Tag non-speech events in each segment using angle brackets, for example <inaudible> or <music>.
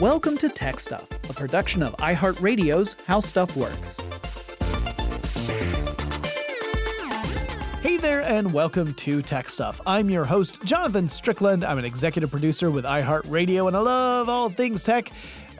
Welcome to Tech Stuff, a production of iHeartRadio's How Stuff Works. Hey there, and welcome to Tech Stuff. I'm your host, Jonathan Strickland. I'm an executive producer with iHeartRadio, and I love all things tech.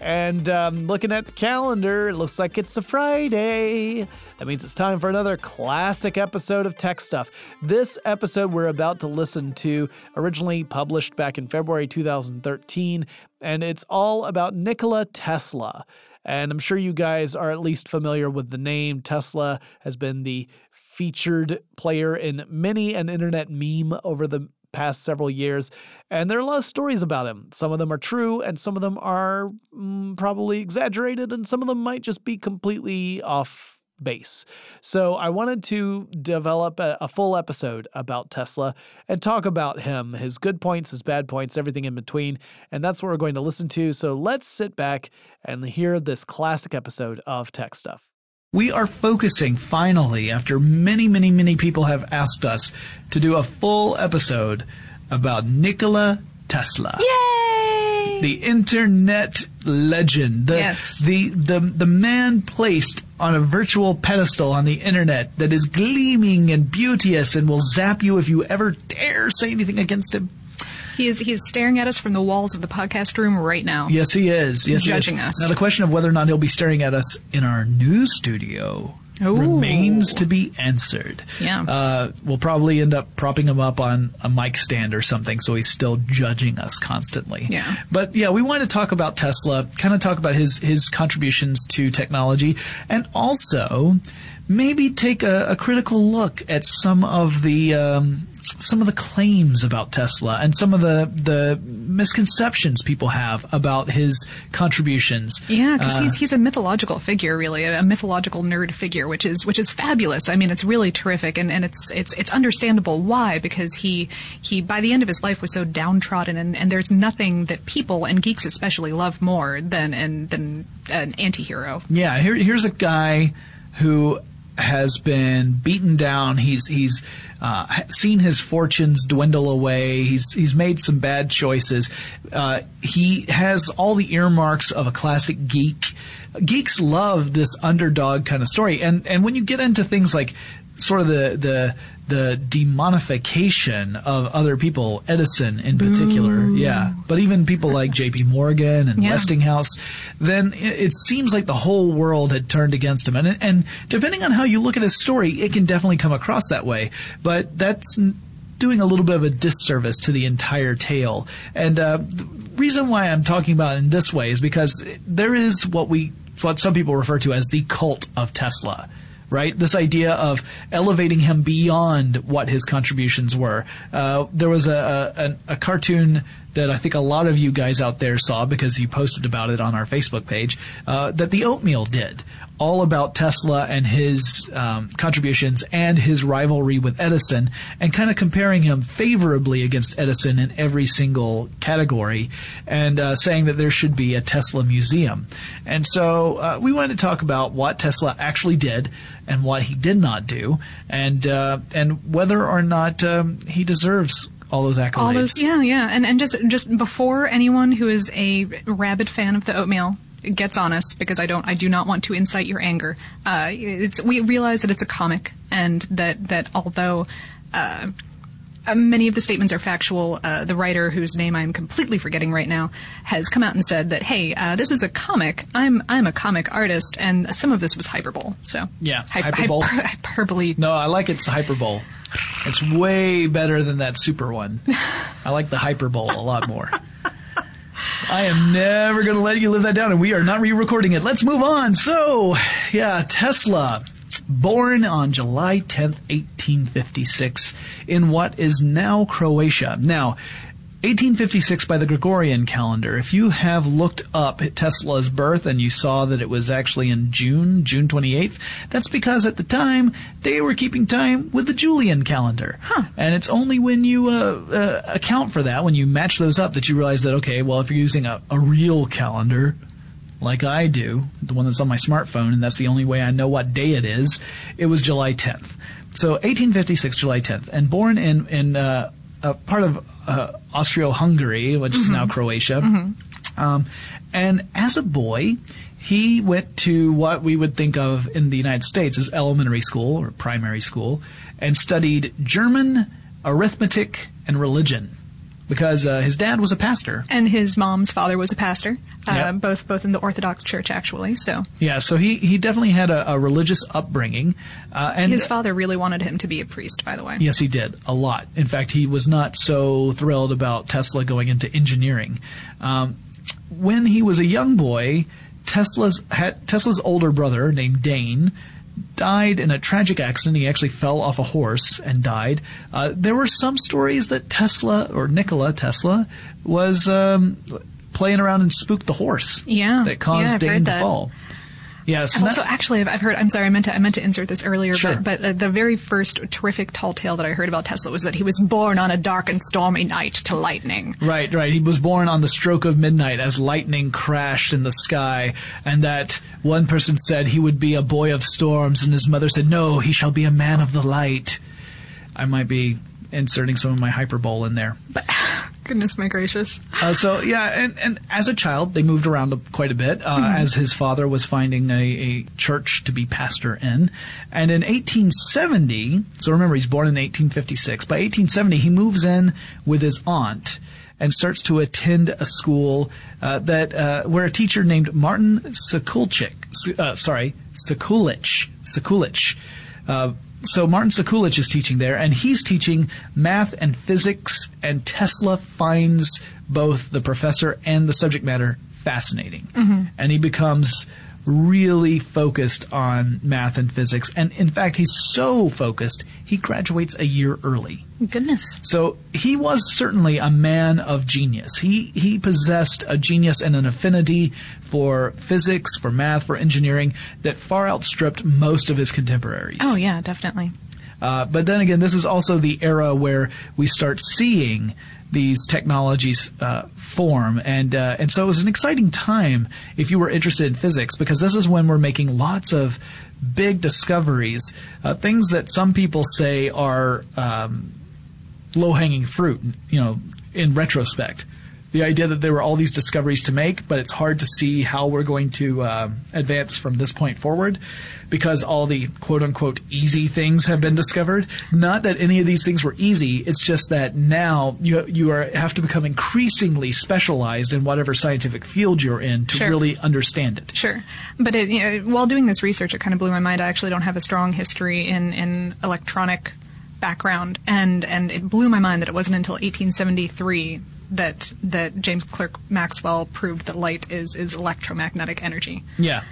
And um, looking at the calendar, it looks like it's a Friday. That means it's time for another classic episode of Tech Stuff. This episode we're about to listen to, originally published back in February 2013, and it's all about Nikola Tesla. And I'm sure you guys are at least familiar with the name. Tesla has been the featured player in many an internet meme over the past several years. And there are a lot of stories about him. Some of them are true, and some of them are mm, probably exaggerated, and some of them might just be completely off base. So I wanted to develop a, a, full episode about Tesla and talk about him, his good points, his bad points, everything in between. And that's what we're going to listen to. So let's sit back and hear this classic episode of Tech Stuff. We are focusing finally, after many, many, many people have asked us to do a full episode about Nikola Tesla. Yay! The internet legend. The, yes. the, the, the man placed on a virtual pedestal on the internet that is gleaming and beauteous and will zap you if you ever dare say anything against him. He is he is staring at us from the walls of the podcast room right now. Yes, he is. Yes, judging he is. us. Now the question of whether or not he'll be staring at us in our news studio Ooh. remains to be answered. Yeah. Uh, we'll probably end up propping him up on a mic stand or something, so he's still judging us constantly. Yeah. But yeah, we want to talk about Tesla, kind of talk about his his contributions to technology, and also maybe take a, a critical look at some of the um, some of the claims about Tesla and some of the the misconceptions people have about his contributions. Yeah, because Uh, he's he's a mythological figure, really, a mythological nerd figure, which is which is fabulous. I mean, it's really terrific, and, and it's it's it's understandable why because he he by the end of his life was so downtrodden, and, and there's nothing that people and geeks especially love more than and than an antihero. Yeah, here, here's a guy who has been beaten down. He's he's uh, seen his fortunes dwindle away. He's he's made some bad choices. Uh, he has all the earmarks of a classic geek. Geeks love this underdog kind of story, and and when you get into things like sort of the the the demonification of other people, Edison in particular, yeah, but even people like J.P. Morgan and Yeah. Westinghouse, then it, it seems like the whole world had turned against him. And and depending on how you look at his story, it can definitely come across that way. But that's doing a little bit of a disservice to the entire tale. And uh, the reason why I'm talking about it in this way is because there is what we what some people refer to as the cult of Tesla right? This idea of elevating him beyond what his contributions were. Uh, there was a, a, a cartoon that I think a lot of you guys out there saw because you posted about it on our Facebook page uh, that the Oatmeal did. All about Tesla and his um, contributions and his rivalry with Edison, and kind of comparing him favorably against Edison in every single category, and uh, saying that there should be a Tesla museum. And so uh, we wanted to talk about what Tesla actually did and what he did not do, and uh, and whether or not um, he deserves all those accolades. All those, yeah, yeah, and and just just before anyone who is a rabid fan of the oatmeal gets on us, because I don't, I do not want to incite your anger. Uh, it's we realize that it's a comic, and that that although. Uh, uh, many of the statements are factual. Uh, the writer, whose name I'm completely forgetting right now, has come out and said that, "Hey, uh, this is a comic. I'm I'm a comic artist, and some of this was hyperbole." So Yeah, Hy- hyperbole. hyper- hyperbole. No, I like its hyperbole. It's way better than that super one. <laughs> I like the hyperbole a lot more. I am never going to let you live that down, and we are not re-recording it. Let's move on. So, yeah, Tesla, born on July 10th, 1856, in what is now Croatia. Now, 1856 by the Gregorian calendar. If you have looked up Tesla's birth and you saw that it was actually in June, June 28th, that's because at the time they were keeping time with the Julian calendar. Huh. And it's only when you uh, uh, account for that, when you match those up, that you realize that, okay, well, if you're using a, a real calendar, like I do, the one that's on my smartphone, and that's the only way I know what day it is, it was July 10th. So 1856, July 10th, and born in in uh, a part of uh, Austro-Hungary, which is now Croatia. Um, and as a boy, he went to what we would think of in the United States as elementary school or primary school and studied German, arithmetic, and religion because uh, his dad was a pastor. And his mom's father was a pastor, uh, Yep. both both in the Orthodox Church actually. So Yeah, so he, he definitely had a, a religious upbringing. Uh, and his father really wanted him to be a priest, by the way. Yes, he did a lot. In fact, he was not so thrilled about Tesla going into engineering. Um, when he was a young boy, Tesla's had, Tesla's older brother named Dane died in a tragic accident. He actually fell off a horse and died. Uh, there were some stories that Tesla or Nikola Tesla was um, playing around and spooked the horse. Yeah. that caused Yeah, Dane to fall. Yes, And also, actually, I've, heard. I'm sorry, I meant to. I meant to insert this earlier, Sure. but but uh, the very first terrific tall tale that I heard about Tesla was that he was born on a dark and stormy night to lightning. Right, right. He was born on the stroke of midnight as lightning crashed in the sky, and that one person said he would be a boy of storms, and his mother said, No, he shall be a man of the light. I might be inserting some of my hyperbole in there. But goodness my gracious. Uh, so yeah, and, and as a child, they moved around quite a bit uh, as his father was finding a, a church to be pastor in. And in 1870, so remember he's born in 1856. By 1870, he moves in with his aunt and starts to attend a school uh, that uh, where a teacher named Martin Sekulich, uh, sorry, Sekulich, Sekulich. So Martin Sekulich is teaching there, and he's teaching math and physics. And Tesla finds both the professor and the subject matter fascinating, mm-hmm. and he becomes really focused on math and physics. And in fact, he's so focused he graduates a year early. Goodness. So he was certainly a man of genius. He he possessed a genius and an affinity for physics, for math, for engineering that far outstripped most of his contemporaries. Oh yeah, definitely. Uh, but then again, this is also the era where we start seeing these technologies uh, form, and uh, and so it was an exciting time if you were interested in physics because this is when we're making lots of big discoveries, uh, things that some people say are um, low hanging fruit. You know, in retrospect. The idea that there were all these discoveries to make, but it's hard to see how we're going to uh, advance from this point forward because all the quote unquote easy things have been discovered. Not that any of these things were easy, it's just that now you, you are, have to become increasingly specialized in whatever scientific field you're in to Sure. really understand it. Sure, but it, you know, while doing this research, it kind of blew my mind. I actually don't have a strong history in in electronic background, and and it blew my mind that it wasn't until 1873 that that James Clerk Maxwell proved that light is is electromagnetic energy. Yeah.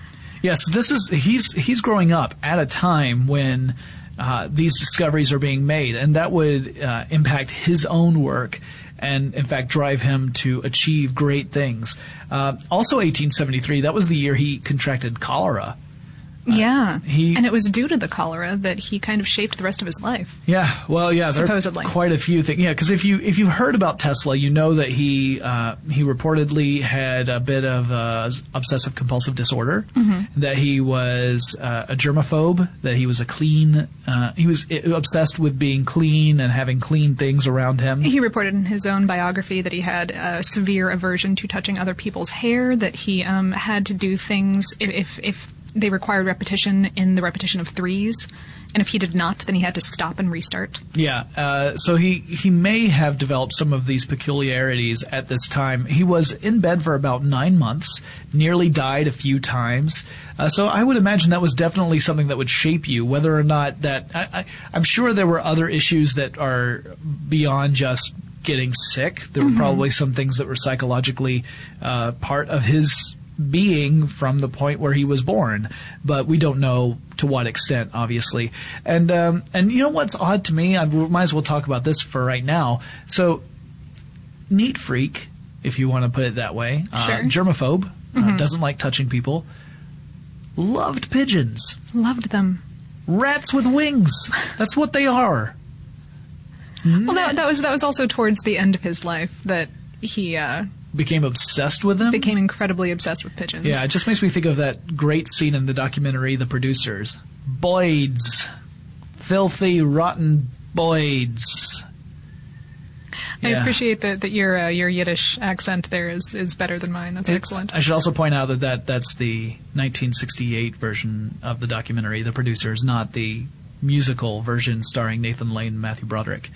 Yes, this is he's he's growing up at a time when uh, these discoveries are being made, and that would uh, impact his own work, and in fact drive him to achieve great things. Uh, also, 1873, that was the year he contracted cholera. Yeah, he- and it was due to the cholera that he kind of shaped the rest of his life. Yeah, well, yeah, Supposedly. quite a few things. Yeah, because if you if you've heard about Tesla, you know that he uh, he reportedly had a bit of uh, obsessive compulsive disorder, that he was uh, a germaphobe, that he was a clean, uh, he was obsessed with being clean and having clean things around him. He reported in his own biography that he had a severe aversion to touching other people's hair, that he um, had to do things if, if, if they required repetition in the repetition of threes, and if he did not, then he had to stop and restart. Yeah, uh, so he, he may have developed some of these peculiarities at this time. He was in bed for about nine months, nearly died a few times. Uh, so I would imagine that was definitely something that would shape you, whether or not that. I, I, I'm sure there were other issues that are beyond just getting sick. There were probably some things that were psychologically uh, part of his being from the point where he was born, but we don't know to what extent, obviously. And um, and you know what's odd to me? I might as well talk about this for right now. So, neat freak, if you want to put it that way, uh, Sure. germaphobe, uh, doesn't like touching people, loved pigeons, Loved them. rats with wings. That's what they are. Well, that, that was that was also towards the end of his life that he uh, Became obsessed with them. became incredibly obsessed with pigeons. Yeah, it just makes me think of that great scene in the documentary The Producers. Boyds. Filthy, rotten Boyds. I Yeah. appreciate that, that your uh, your Yiddish accent there is, is better than mine. That's excellent. I should also point out that, that that's the 1968 version of the documentary. The producers, not the musical version starring Nathan Lane and Matthew Broderick.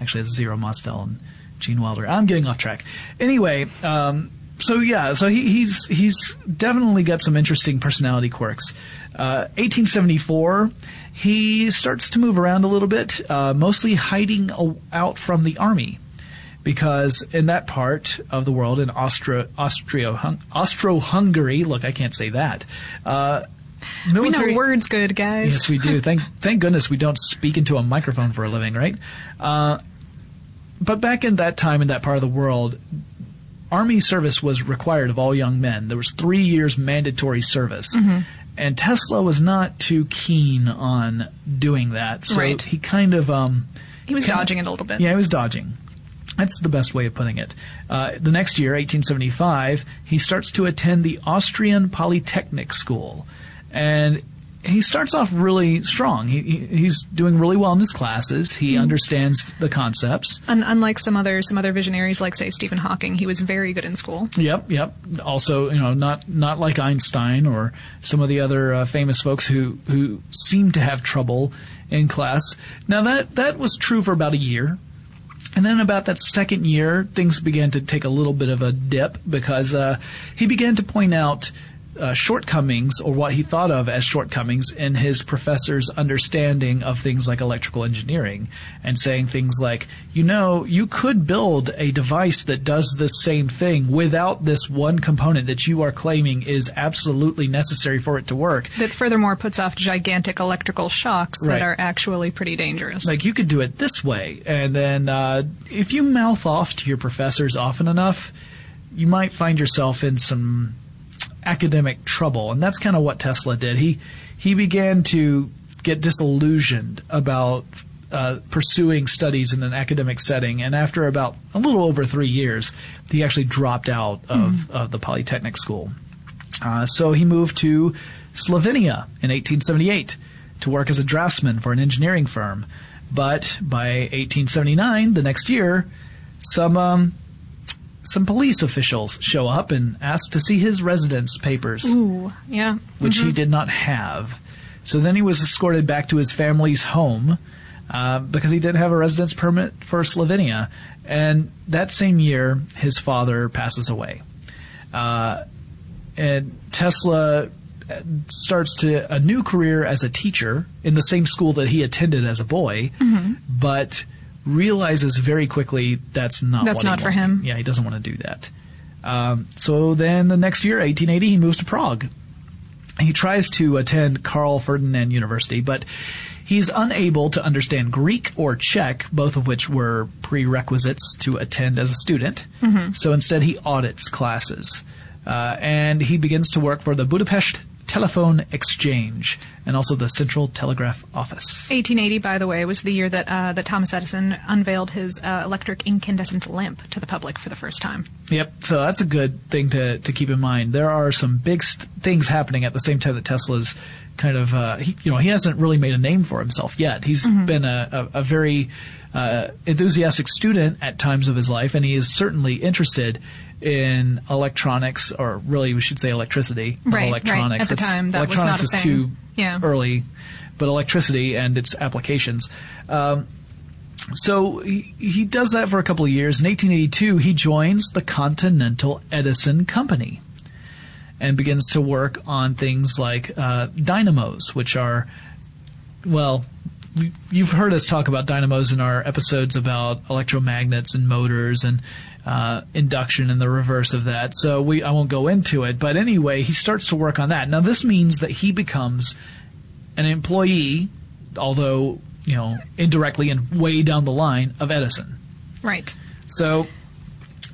Actually, it's Zero Mostel and Gene Wilder. I'm getting off track. Anyway, um, so yeah, so he, he's he's definitely got some interesting personality quirks. Uh, 1874, he starts to move around a little bit, uh, mostly hiding a- out from the army because in that part of the world, in Austria, Austria, Austro-Hungary, look, I can't say that. Uh, we know words good, guys. Yes, we do. Thank, <laughs> thank goodness we don't speak into a microphone for a living, right? Uh, but back in that time, in that part of the world, army service was required of all young men. There was three years mandatory service. And Tesla was not too keen on doing that. So Right. he kind of, um, he was dodging it a little bit. yeah, he was dodging. That's the best way of putting it. Uh, the next year, 1875, he starts to attend the Austrian Polytechnic School. And he starts off really strong. He, he, he's doing really well in his classes. He understands the concepts. Un- unlike some other some other visionaries, like say Stephen Hawking, he was very good in school. Yep, yep. Also, you know, not not like Einstein or some of the other uh, famous folks who who seem to have trouble in class. Now that that was true for about a year. And then about that second year, things began to take a little bit of a dip because uh, he began to point out uh, shortcomings, or what he thought of as shortcomings, in his professor's understanding of things like electrical engineering, and saying things like, you know, you could build a device that does the same thing without this one component that you are claiming is absolutely necessary for it to work. That furthermore puts off gigantic electrical shocks Right. that are actually pretty dangerous. Like you could do it this way, and then uh, if you mouth off to your professors often enough, you might find yourself in some academic trouble, and that's kind of what Tesla did. He he began to get disillusioned about uh, pursuing studies in an academic setting, and after about a little over three years, he actually dropped out of, of the Polytechnic School. Uh, so he moved to Slovenia in 1878 to work as a draftsman for an engineering firm. But by 1879, the next year, some um, some police officials show up and ask to see his residence papers, Ooh, yeah. which he did not have. So then he was escorted back to his family's home uh, because he didn't have a residence permit for Slovenia. And that same year, his father passes away. Uh, and Tesla uh, starts to a new career as a teacher in the same school that he attended as a boy, but realizes very quickly that's not That's what he not for him. Yeah, he doesn't want to do that. Um, so then the next year, 1880, he moves to Prague. He tries to attend Karl Ferdinand University, but he's unable to understand Greek or Czech, both of which were prerequisites to attend as a student. So instead, he audits classes. Uh, and he begins to work for the Budapest Telephone Exchange and also the Central Telegraph Office. 1880, by the way, was the year that uh, that Thomas Edison unveiled his uh, electric incandescent lamp to the public for the first time. Yep. So that's a good thing to, to keep in mind. There are some big st- things happening at the same time that Tesla's kind of, uh, he, you know, he hasn't really made a name for himself yet. He's been a, a, a very uh, enthusiastic student at times of his life, and he is certainly interested in electronics, or really we should say electricity, Right, right. electronics. At the time, that was not a thing. is too Yeah. early, but electricity and its applications. Um, so he, he does that for a couple of years. In 1882, he joins the Continental Edison Company and begins to work on things like uh, dynamos, which are, well, you've heard us talk about dynamos in our episodes about electromagnets and motors and uh, induction and the reverse of that. So we I won't go into it, but anyway, he starts to work on that. Now this means that he becomes an employee, although you know indirectly and way down the line of Edison. Right. So,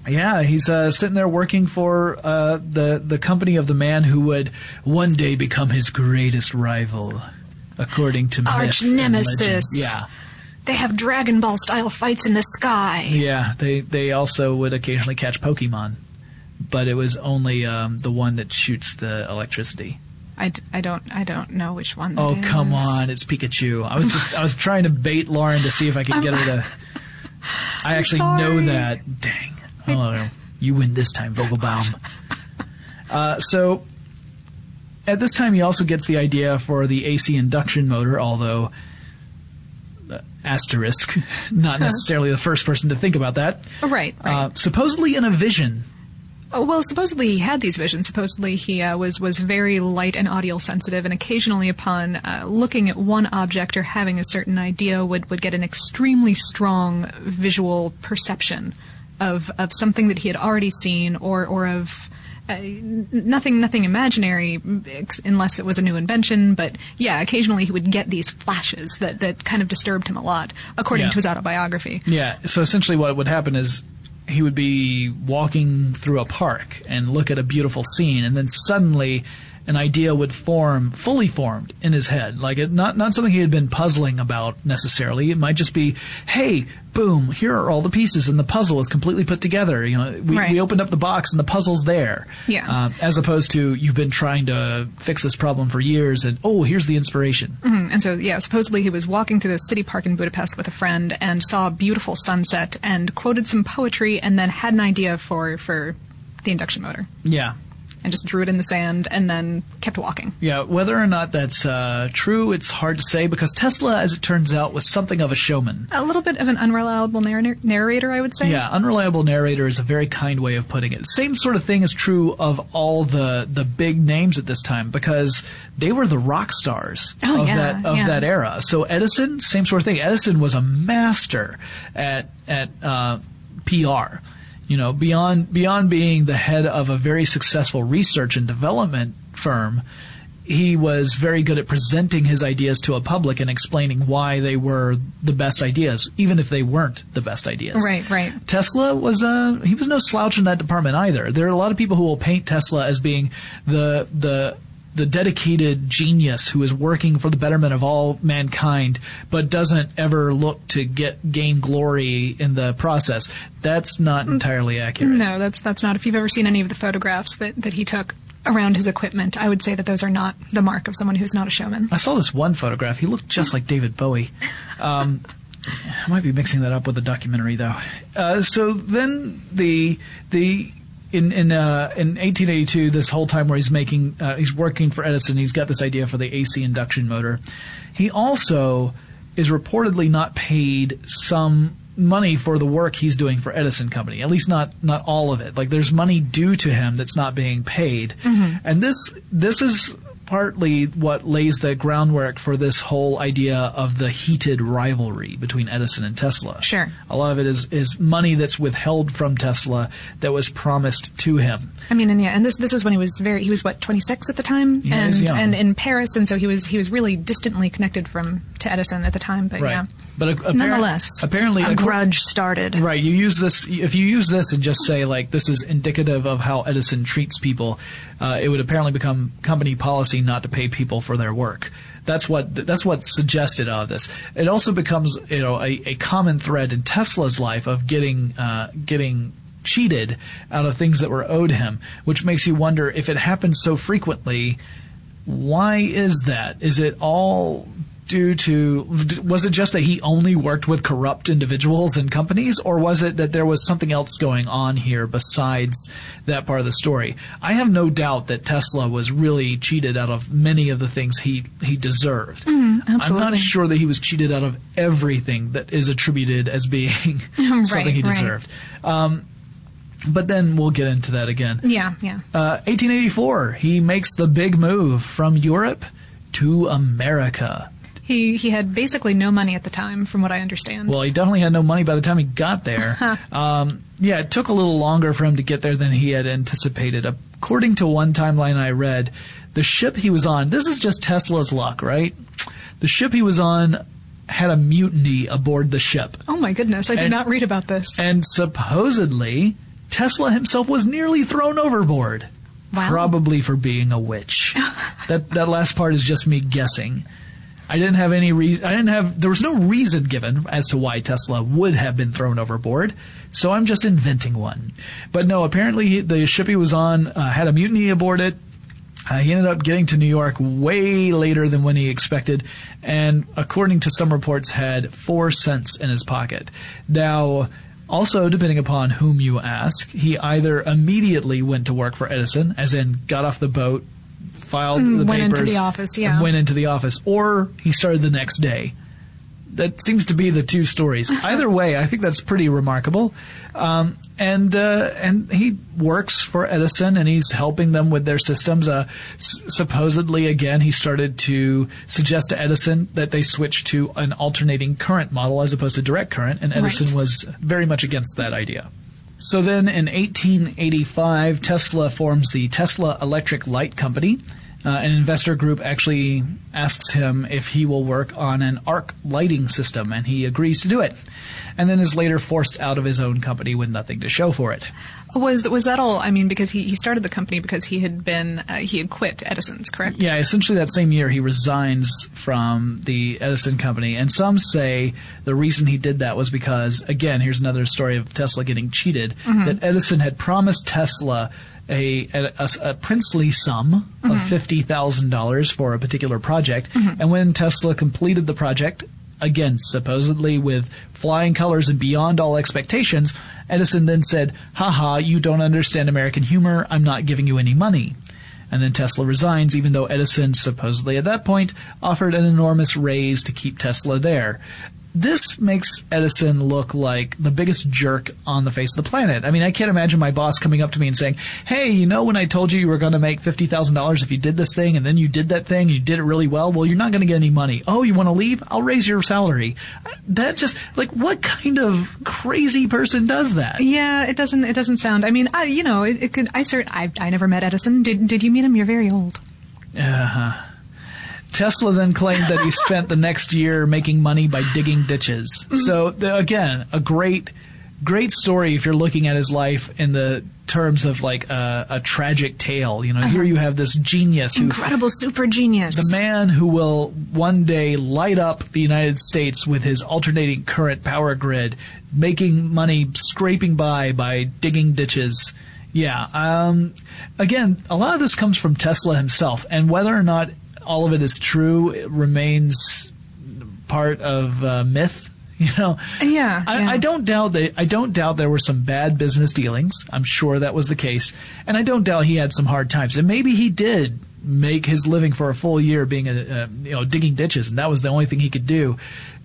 yeah, he's uh, sitting there working for uh, the the company of the man who would one day become his greatest rival, according to Arch nemesis. Yeah, They have Dragon Ball style fights in the sky. yeah. They they also would occasionally catch Pokemon, but it was only um, the one that shoots the electricity. I, d- I don't I don't know which one. Oh is. come on, it's Pikachu. I was just I was trying to bait Lauren to see if I could get her to <laughs> I actually sorry. know that. Dang. Oh, you win this time, Vogelbaum. <laughs> Uh, so, at this time, he also gets the idea for the AC induction motor, although, asterisk, <laughs> not necessarily the first person to think about that. Oh, right, right. Uh, supposedly in a vision. Oh, well, supposedly he had these visions. Supposedly he uh, was was very light and audio sensitive, and occasionally, upon uh, looking at one object or having a certain idea, would would get an extremely strong visual perception of of something that he had already seen, or or of. Uh, nothing, nothing imaginary, unless it was a new invention. But yeah, occasionally he would get these flashes that, that kind of disturbed him a lot, according Yeah. to his autobiography. Yeah. So essentially, what would happen is he would be walking through a park and look at a beautiful scene, and then suddenly an idea would form, fully formed in his head. Like it, not not something he had been puzzling about necessarily. It might just be, hey, boom, here are all the pieces, and the puzzle is completely put together. You know, we, Right. we opened up the box and the puzzle's there. Yeah. Uh, as opposed to you've been trying to fix this problem for years, and oh, here's the inspiration. Mm, And so, yeah, supposedly he was walking through the city park in Budapest with a friend and saw a beautiful sunset and quoted some poetry and then had an idea for, for the induction motor Yeah. And just drew it in the sand and then kept walking. Yeah, whether or not that's uh, true, it's hard to say because Tesla, as it turns out, was something of a showman. A little bit of an unreliable narr- narrator, I would say. Yeah, unreliable narrator is a very kind way of putting it. Same sort of thing is true of all the the big names at this time because they were the rock stars Oh, of yeah, that of yeah. that era. So Edison, same sort of thing. Edison was a master at at uh, PR. You know, beyond beyond being the head of a very successful research and development firm, he was very good at presenting his ideas to a public and explaining why they were the best ideas, even if they weren't the best ideas. Right, right. Tesla was uh, he was no slouch in that department either. There are a lot of people who will paint Tesla as being the the the dedicated genius who is working for the betterment of all mankind, but doesn't ever look to get gain glory in the process. That's not entirely accurate. No, that's that's not. If you've ever seen any of the photographs that, that he took around his equipment, I would say that those are not the mark of someone who's not a showman. I saw this one photograph. He looked just like David Bowie. <laughs> Um, I might be mixing that up with a documentary, though. Uh, so then the the in in uh, in 1882, this whole time where he's making uh, he's working for Edison, he's got this idea for the AC induction motor. He also is reportedly not paid some money for the work he's doing for Edison Company. At least not not all of it. Like there's money due to him that's not being paid. And this this is partly what lays the groundwork for this whole idea of the heated rivalry between Edison and Tesla. Sure. A lot of it is is money that's withheld from Tesla that was promised to him. I mean, and yeah, and this this was when he was very he was what twenty six at the time, Yeah, and and in Paris, and so he was he was really distantly connected from to Edison at the time. But yeah, But a- appar- nonetheless, apparently a grudge started. Right. You use this if you use this and just say like this is indicative of how Edison treats people. Uh, it would apparently become company policy not to pay people for their work. That's what that's what's suggested out of this. It also becomes you know a, a common thread in Tesla's life of getting uh, getting cheated out of things that were owed him, which makes you wonder if it happens so frequently. Why is that? Is it all due to was it just that he only worked with corrupt individuals and companies or was it that there was something else going on here besides that part of the story i have no doubt that tesla was really cheated out of many of the things he he deserved i'm not sure that he was cheated out of everything that is attributed as being <laughs> <laughs> something Right, he right. deserved um, but then we'll get into that again Yeah, yeah. uh, 1884, he makes the big move from Europe to America. He he had basically no money at the time, from what I understand. Well, he definitely had no money by the time he got there. <laughs> um, yeah, it took a little longer for him to get there than he had anticipated. According to one timeline I read, the ship he was on, this is just Tesla's luck, right? The ship he was on had a mutiny aboard the ship. oh my goodness, I did and- not read about this. And supposedly, Tesla himself was nearly thrown overboard. Wow. Probably for being a witch. <laughs> that that last part is just me guessing. I didn't have any reason. I didn't have. There was no reason given as to why Tesla would have been thrown overboard. So I'm just inventing one. But no, apparently he, the ship he was on uh, had a mutiny aboard it. Uh, he ended up getting to New York way later than when he expected, and according to some reports, had four cents in his pocket. Now, also, depending upon whom you ask, he either immediately went to work for Edison, as in got off the boat, filed Mm, the went into the office, yeah. went into the office, or he started the next day. That seems to be the two stories. <laughs> Either way, I think that's pretty remarkable. Um, and uh, and he works for Edison, and he's helping them with their systems. Uh, s- supposedly, again, he started to suggest to Edison that they switch to an alternating current model as opposed to direct current, and Edison Right. was very much against that idea. So then in 1885, Tesla forms the Tesla Electric Light Company. Uh, an investor group actually asks him if he will work on an arc lighting system, and he agrees to do it. And then is later forced out of his own company with nothing to show for it. Was was that all? I mean, because he, he started the company because he had been uh, he had quit Edison's, correct? Yeah, essentially that same year he resigns from the Edison company, and some say the reason he did that was because, again, here's another story of Tesla getting cheated. Mm-hmm. That Edison had promised Tesla a a, a- a princely sum of mm-hmm. fifty thousand dollars for a particular project, mm-hmm. and when Tesla completed the project. Again, supposedly with flying colors and beyond all expectations, Edison then said, haha, you don't understand American humor, I'm not giving you any money. And then Tesla resigns, even though Edison supposedly at that point offered an enormous raise to keep Tesla there. This makes Edison look like the biggest jerk on the face of the planet. I mean, I can't imagine my boss coming up to me and saying, Hey, you know, when I told you you were going to make $50,000 if you did this thing and then you did that thing you did it really well, well, you're not going to get any money. Oh, you want to leave? I'll raise your salary. That just, like, what kind of crazy person does that? Yeah, it doesn't it doesn't sound. I mean, I, you know, it, it could. I cert. I I never met Edison. Did did you meet him? You're very old. Uh-huh. Tesla then claimed that he <laughs> spent the next year making money by digging ditches. So the, again, a great, great story if you're looking at his life in the terms of like a, a tragic tale. You know, here you have this genius who Incredible super genius. the man who will one day light up the United States with his alternating current power grid, making money scraping by by digging ditches. Yeah. Um, again, a lot of this comes from Tesla himself, and whether or not all of it is true it remains part of uh, myth. <laughs> You know, Yeah, I, yeah. I don't doubt that. I don't doubt there were some bad business dealings. I'm sure that was the case, and I don't doubt he had some hard times. And maybe he did make his living for a full year being a, a you know digging ditches, and that was the only thing he could do.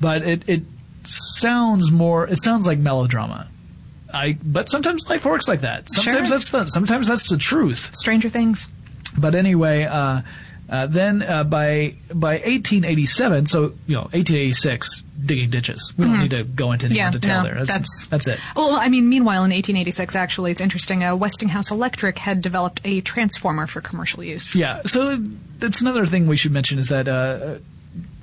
But it it sounds more. It sounds like melodrama. I but sometimes life works like that. Sometimes Sure. that's the sometimes that's the truth. Stranger Things. But anyway, uh, uh, then uh, by by 1887, so you know 1886, digging ditches. We don't need to go into any Mm-hmm. Yeah, detail no, there. That's, that's- that's it. Well, I mean, meanwhile, in 1886, actually, it's interesting. Uh, Westinghouse Electric had developed a transformer for commercial use. Yeah. So that's another thing we should mention is that uh,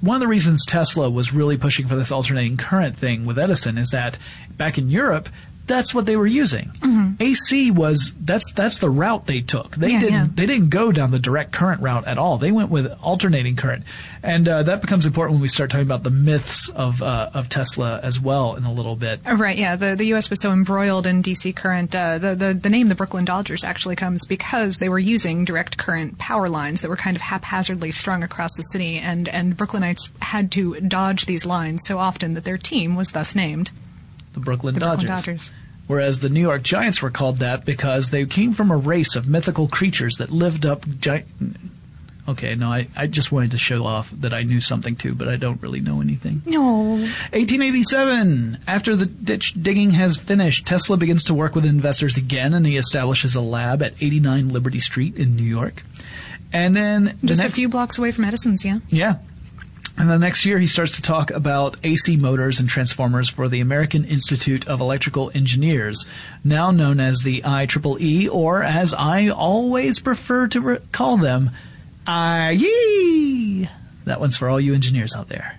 one of the reasons Tesla was really pushing for this alternating current thing with Edison is that back in Europe, that's what they were using. AC was that's that's the route they took. They Mm-hmm. Yeah, didn't yeah. they didn't go down the direct current route at all. They went with alternating current, and uh, that becomes important when we start talking about the myths of uh, of Tesla as well in a little bit. Oh, Right, yeah. The, the U.S. was so embroiled in DC current. Uh, the, the, the name the Brooklyn Dodgers actually comes because they were using direct current power lines that were kind of haphazardly strung across the city, and, and Brooklynites had to dodge these lines so often that their team was thus named The Brooklyn, the Dodgers. Brooklyn Dodgers. Whereas the New York Giants were called that because they came from a race of mythical creatures that lived up. Gi- okay, no, I, I just wanted to show off that I knew something too, but I don't really know anything. No. 1887. After the ditch digging has finished, Tesla begins to work with investors again, and he establishes a lab at 89 Liberty Street in New York. And then the Just a few blocks away from Edison's, yeah. yeah. And the next year, he starts to talk about AC motors and transformers for the American Institute of Electrical Engineers, now known as the IEEE, or as I always prefer to re- call them, IE. That one's for all you engineers out there.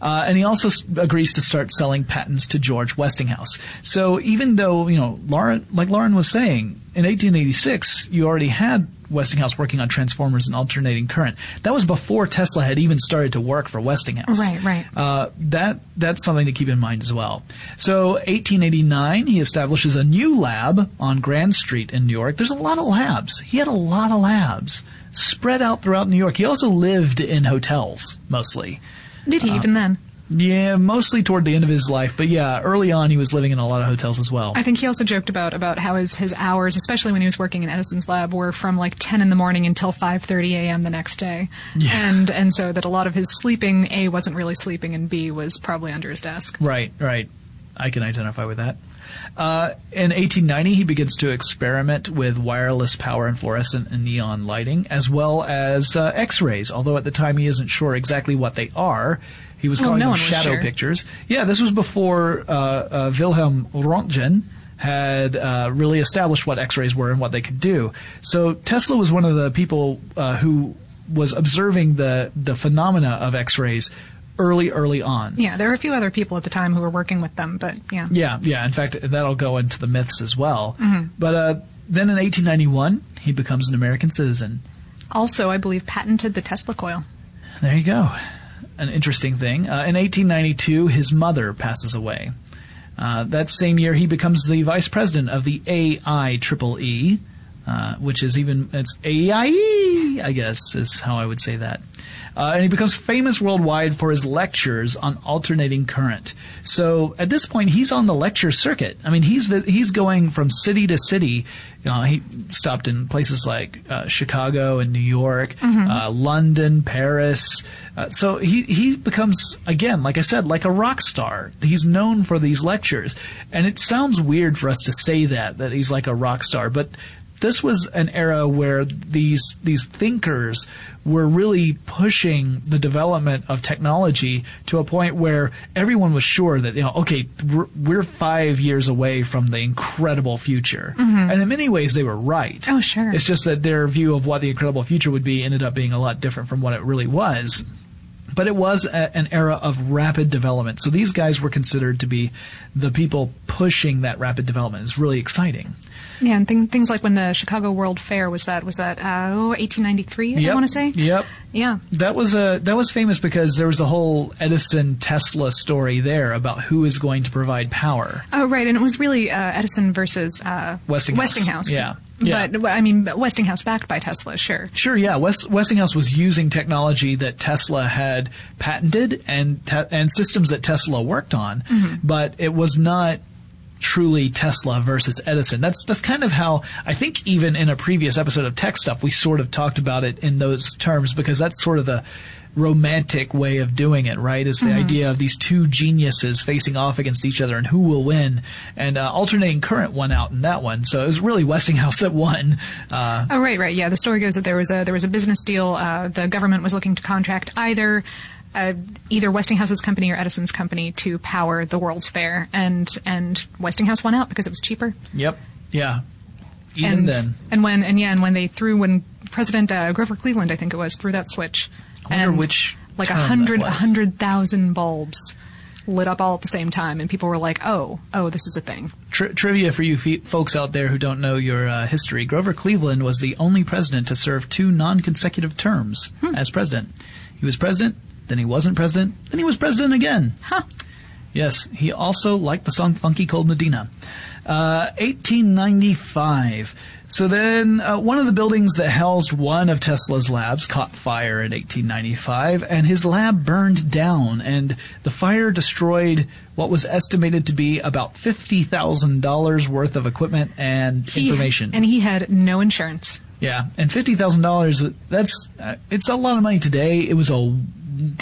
Uh, and he also agrees to start selling patents to George Westinghouse. So even though, you know, Lauren, like Lauren was saying, in 1886, you already had Westinghouse working on transformers and alternating current. That was before Tesla had even started to work for Westinghouse. Right, right. Uh, that that's something to keep in mind as well. So, 1889, he establishes a new lab on Grand Street in New York. There's a lot of labs. He had a lot of labs spread out throughout New York. He also lived in hotels mostly. Did he even then? Yeah, mostly toward the end of his life, but yeah, early on he was living in a lot of hotels as well. I think he also joked about about how his his hours, especially when he was working in Edison's lab, were from like 10 in the morning until 5:30 a.m. the next day. Yeah. And and so that a lot of his sleeping, A wasn't really sleeping and B was probably under his desk. Right, right. I can identify with that. Uh, in 1890, he begins to experiment with wireless power and fluorescent and neon lighting, as well as uh, X-rays. Although at the time he isn't sure exactly what they are, he was Well, calling no them shadow sure. pictures. Yeah, this was before uh, uh, Wilhelm Röntgen had uh, really established what X-rays were and what they could do. So Tesla was one of the people uh, who was observing the the phenomena of X-rays early, early on. Yeah, there were a few other people at the time who were working with them, but yeah. Yeah, yeah. In fact, that'll go into the myths as well. Mm-hmm. But uh, then in 1891, he becomes an American citizen. Also, I believe patented the Tesla coil. There you go. An interesting thing. Uh, in 1892, his mother passes away. Uh, that same year, he becomes the vice president of the AIEEE, uh, which is even it's AIE, I guess is how I would say that. Uh, and he becomes famous worldwide for his lectures on alternating current. So at this point, he's on the lecture circuit. I mean, he's he's going from city to city. You know, he stopped in places like uh, Chicago and New York, uh, London, Paris. Uh, so he he becomes again, like I said, like a rock star. He's known for these lectures, and it sounds weird for us to say that that he's like a rock star, but this was an era where these these thinkers were really pushing the development of technology to a point where everyone was sure that you know okay we're, we're five years away from the incredible future. Mm-hmm. And in many ways they were right. Oh, sure. it's just that their view of what the incredible future would be ended up being a lot different from what it really was. But it was a, an era of rapid development. So these guys were considered to be the people pushing that rapid development. It's really exciting Yeah, and thing, things like when the Chicago World Fair was that was that uh, oh 1893 I want to say. Yep. Yeah. That was a that was famous because there was the whole Edison Tesla story there about who is going to provide power. Oh right, and it was really uh, Edison versus uh, Westinghouse. Westinghouse. Yeah. Yeah. But I mean, Westinghouse backed by Tesla, sure. Sure, yeah. West, Westinghouse was using technology that Tesla had patented and te- and systems that Tesla worked on, but it was not truly Tesla versus Edison. That's that's kind of how I think even in a previous episode of Tech Stuff we sort of talked about it in those terms because that's sort of the romantic way of doing it, right? Is the idea of these two geniuses facing off against each other and who will win. And uh, alternating current won out in that one, so it was really Westinghouse that won. Uh, Oh right, right. Yeah, the story goes that there was a there was a business deal. Uh, the government was looking to contract either. Uh, either Westinghouse's company or Edison's company to power the World's Fair, and and Westinghouse won out because it was cheaper. Yep. Yeah. Even and then. and when and yeah, and when they threw when President uh, Grover Cleveland, I think it was, threw that switch, I wonder and which like a hundred a hundred thousand bulbs lit up all at the same time, and people were like, "Oh, oh, this is a thing." Tri- trivia for you fe- folks out there who don't know your uh, history: Grover Cleveland was the only president to serve two non-consecutive terms Hmm. as president. He was president, then he wasn't president, then he was president again. Huh. Yes, he also liked the song "Funky Cold Medina." Uh, 1895. So then, uh, one of the buildings that housed one of Tesla's labs caught fire in 1895, and his lab burned down, and the fire destroyed what was estimated to be about fifty thousand dollars worth of equipment and He- information. and he had no insurance. Yeah, and fifty thousand dollars—that's uh, it's a lot of money today. It was a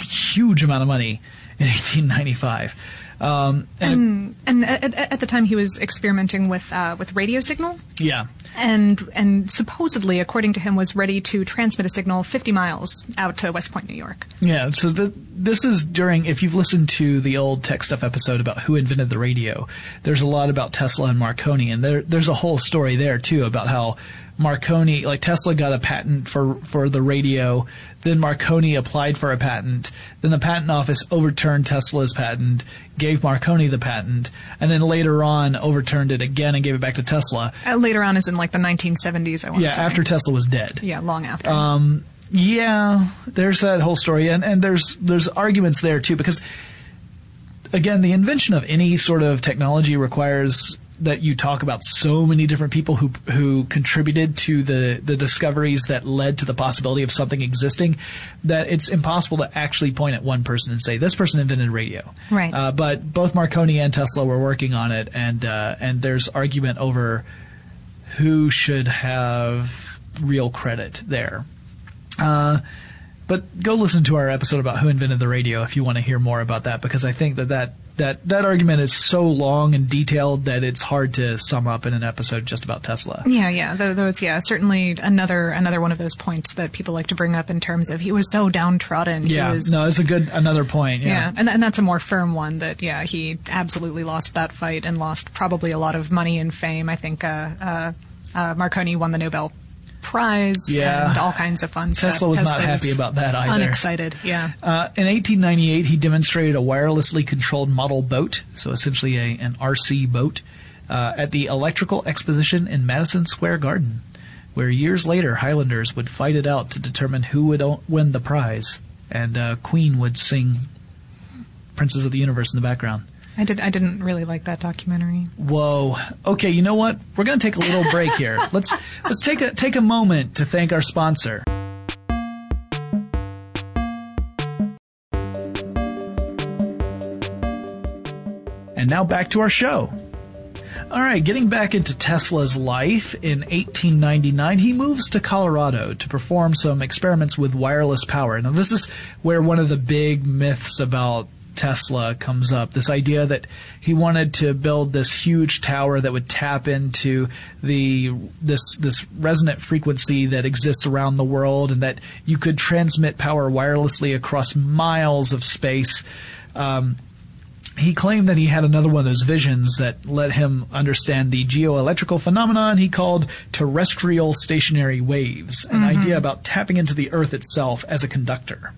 huge amount of money in <laughs> 1895. Um, and And at, at, at the time, he was experimenting with uh, with radio signal, yeah, and and supposedly, according to him, was ready to transmit a signal 50 miles out to West Point, New York. yeah. So the, this is during. If you've listened to the old Tech Stuff episode about who invented the radio, there's a lot about Tesla and Marconi, and there there's a whole story there too about how Marconi, like Tesla, got a patent for for the radio. Then Marconi applied for a patent. Then the patent office overturned Tesla's patent, gave Marconi the patent, and then later on overturned it again and gave it back to Tesla. Uh, later on, as in like the 1970s. I want Yeah, to say. after Tesla was dead. yeah, long after. Um, yeah, there's that whole story, and and there's there's arguments there too because again, the invention of any sort of technology requires that you talk about so many different people who who contributed to the the discoveries that led to the possibility of something existing that it's impossible to actually point at one person and say this person invented radio. Right. Uh, but both Marconi and Tesla were working on it, and uh, and there's argument over who should have real credit there. Uh, but go listen to our episode about who invented the radio if you want to hear more about that, because I think that that, that, that argument is so long and detailed that it's hard to sum up in an episode just about Tesla. Yeah, yeah. Though, it's yeah, certainly another another one of those points that people like to bring up in terms of he was so downtrodden. Yeah, he was, no, it's a good another point. yeah, Yeah, and and that's a more firm one. That yeah, he absolutely lost that fight and lost probably a lot of money and fame. I think uh, uh, uh, Marconi won the Nobel Prize Yeah. and all kinds of fun stuff. Tesla was not Tesla happy about that either. Unexcited, yeah. Uh, in 1898, he demonstrated a wirelessly controlled model boat, so essentially a, an RC boat, uh, at the Electrical Exposition in Madison Square Garden, where years later Highlanders would fight it out to determine who would o- win the prize, and uh, Queen would sing "Princes of the Universe" in the background. I did. I didn't really like that documentary. Whoa. Okay, you know what? We're going to take a little break here. <laughs> Let's let's take a take a moment to thank our sponsor. And now back to our show. All right, getting back into Tesla's life, in 1899, he moves to Colorado to perform some experiments with wireless power. Now, this is where one of the big myths about Tesla comes up. This idea that he wanted to build this huge tower that would tap into the this this resonant frequency that exists around the world, and that you could transmit power wirelessly across miles of space. Um, he claimed that he had another one of those visions that let him understand the geoelectrical phenomenon he called terrestrial stationary waves, an idea about tapping into the Earth itself as a conductor.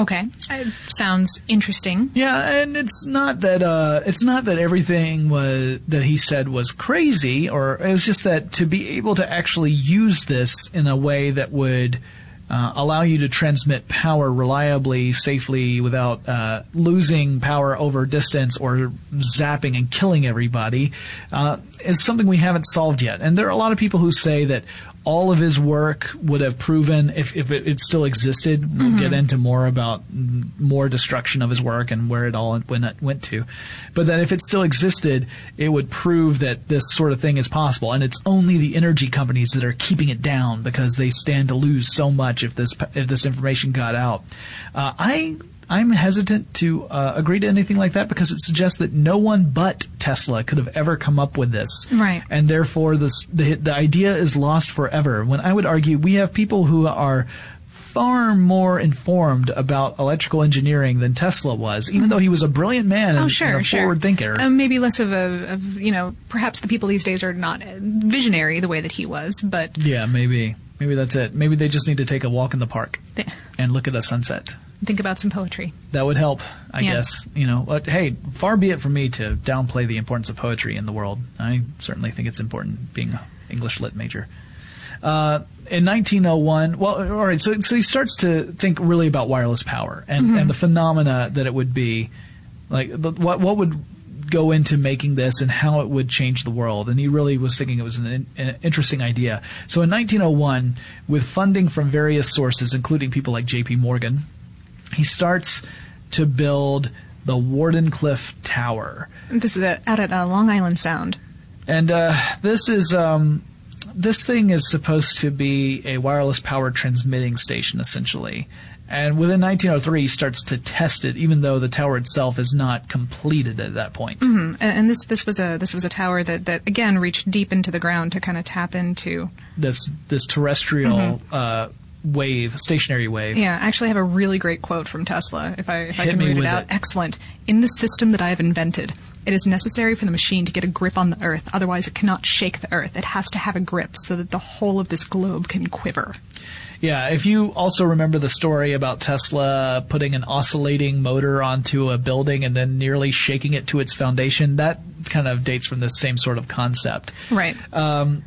Okay, uh, sounds interesting. Yeah, and it's not that uh, it's not that everything was that he said was crazy, or it was just that to be able to actually use this in a way that would uh, allow you to transmit power reliably, safely, without uh, losing power over distance or zapping and killing everybody, uh, is something we haven't solved yet. And there are a lot of people who say that all of his work would have proven if, if it, it still existed. We'll get into more about more destruction of his work and where it all went, went to. But that if it still existed, it would prove that this sort of thing is possible. And it's only the energy companies that are keeping it down because they stand to lose so much if this if this information got out. Uh, I I'm hesitant to uh, agree to anything like that because it suggests that no one but Tesla could have ever come up with this. Right. And therefore, this, the, the idea is lost forever. When I would argue we have people who are far more informed about electrical engineering than Tesla was, even though he was a brilliant man and, Oh, sure, and a sure. forward thinker. Um, maybe less of a, of, you know, perhaps the people these days are not visionary the way that he was, but yeah, maybe. Maybe that's it. Maybe they just need to take a walk in the park th- and look at a sunset. Think about some poetry. That would help, I Yeah. guess. You know, but hey, far be it from me to downplay the importance of poetry in the world. I certainly think it's important being an English lit major. Uh, in 1901, well, all right, so, so he starts to think really about wireless power and, and the phenomena that it would be, like, what, what would go into making this and how it would change the world. And he really was thinking it was an, an interesting idea. So in 1901, with funding from various sources, including people like J.P. Morgan, he starts to build the Wardenclyffe Tower. This is at, out at uh, Long Island Sound. And uh, this is um, this thing is supposed to be a wireless power transmitting station, essentially. And within 1903, he starts to test it, even though the tower itself is not completed at that point. And, and this this was a this was a tower that, that again reached deep into the ground to kind of tap into. This this terrestrial uh, wave, stationary wave. Yeah, I actually have a really great quote from Tesla. If I if I can read it out, it. excellent. In the system that I have invented, it is necessary for the machine to get a grip on the Earth. Otherwise, it cannot shake the Earth. It has to have a grip so that the whole of this globe can quiver. Yeah, if you also remember the story about Tesla putting an oscillating motor onto a building and then nearly shaking it to its foundation, that kind of dates from this same sort of concept. Right. And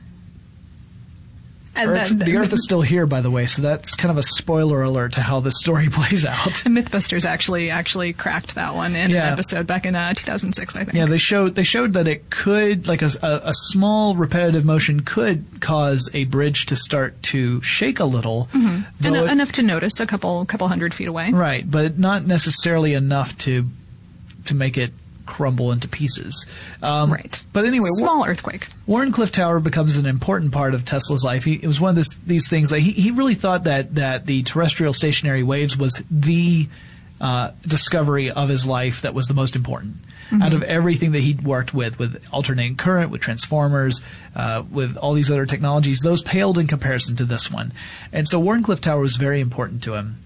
Earth- then- the Earth is still here, by the way, so that's kind of a spoiler alert to how this story <laughs> plays out. <laughs> MythBusters actually actually cracked that one in Yeah. an episode back in uh, 2006, I think. Yeah, they showed they showed that it could, like a, a, a small repetitive motion, could cause a bridge to start to shake a little. En- it- enough to notice a couple couple hundred feet away. Right, but not necessarily enough to to make it crumble into pieces. Um, Right. But anyway, Wa- Small earthquake. Wardenclyffe Tower becomes an important part of Tesla's life. He, it was one of this, these things. Like he, he really thought that that the terrestrial stationary waves was the uh, discovery of his life that was the most important. Out of everything that he'd worked with, with alternating current, with transformers, uh, with all these other technologies, those paled in comparison to this one. And so Wardenclyffe Tower was very important to him.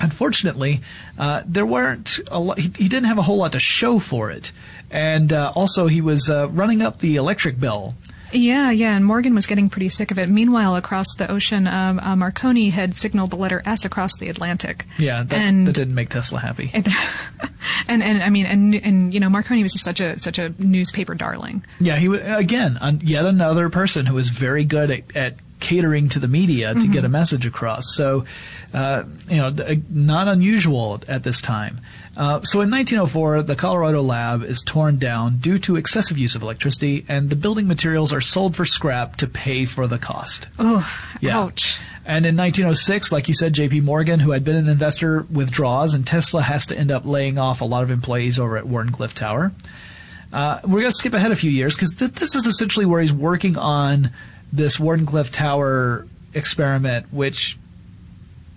Unfortunately, uh, there weren't a lot. He, he didn't have a whole lot to show for it, and uh, also he was uh, running up the electric bill. Yeah, yeah, and Morgan was getting pretty sick of it. Meanwhile, across the ocean, um, uh, Marconi had signaled the letter S across the Atlantic. Yeah, that, and that didn't make Tesla happy. and, <laughs> and and I mean, and and you know, Marconi was just such a such a newspaper darling. Yeah, he was again yet another person who was very good at, at catering to the media to get a message across. So, uh, you know, not unusual at this time. Uh, so in 1904, the Colorado lab is torn down due to excessive use of electricity, and the building materials are sold for scrap to pay for the cost. Oh, Yeah. ouch. And in 1906, like you said, J.P. Morgan, who had been an investor, withdraws, and Tesla has to end up laying off a lot of employees over at Wardenclyffe Tower. Uh, we're going to skip ahead a few years because th- this is essentially where he's working on this Wardenclyffe Tower experiment, which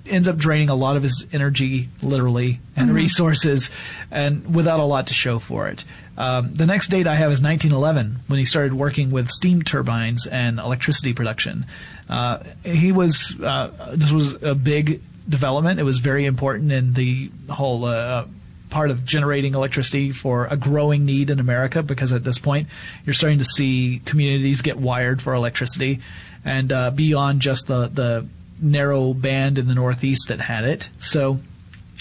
ends up draining a lot of his energy, literally, and resources, and without a lot to show for it. Um, the next date I have is 1911, when he started working with steam turbines and electricity production. Uh, he was uh, this was a big development. It was very important in the whole uh, part of generating electricity for a growing need in America because at this point you're starting to see communities get wired for electricity and uh, beyond just the the narrow band in the Northeast that had it. So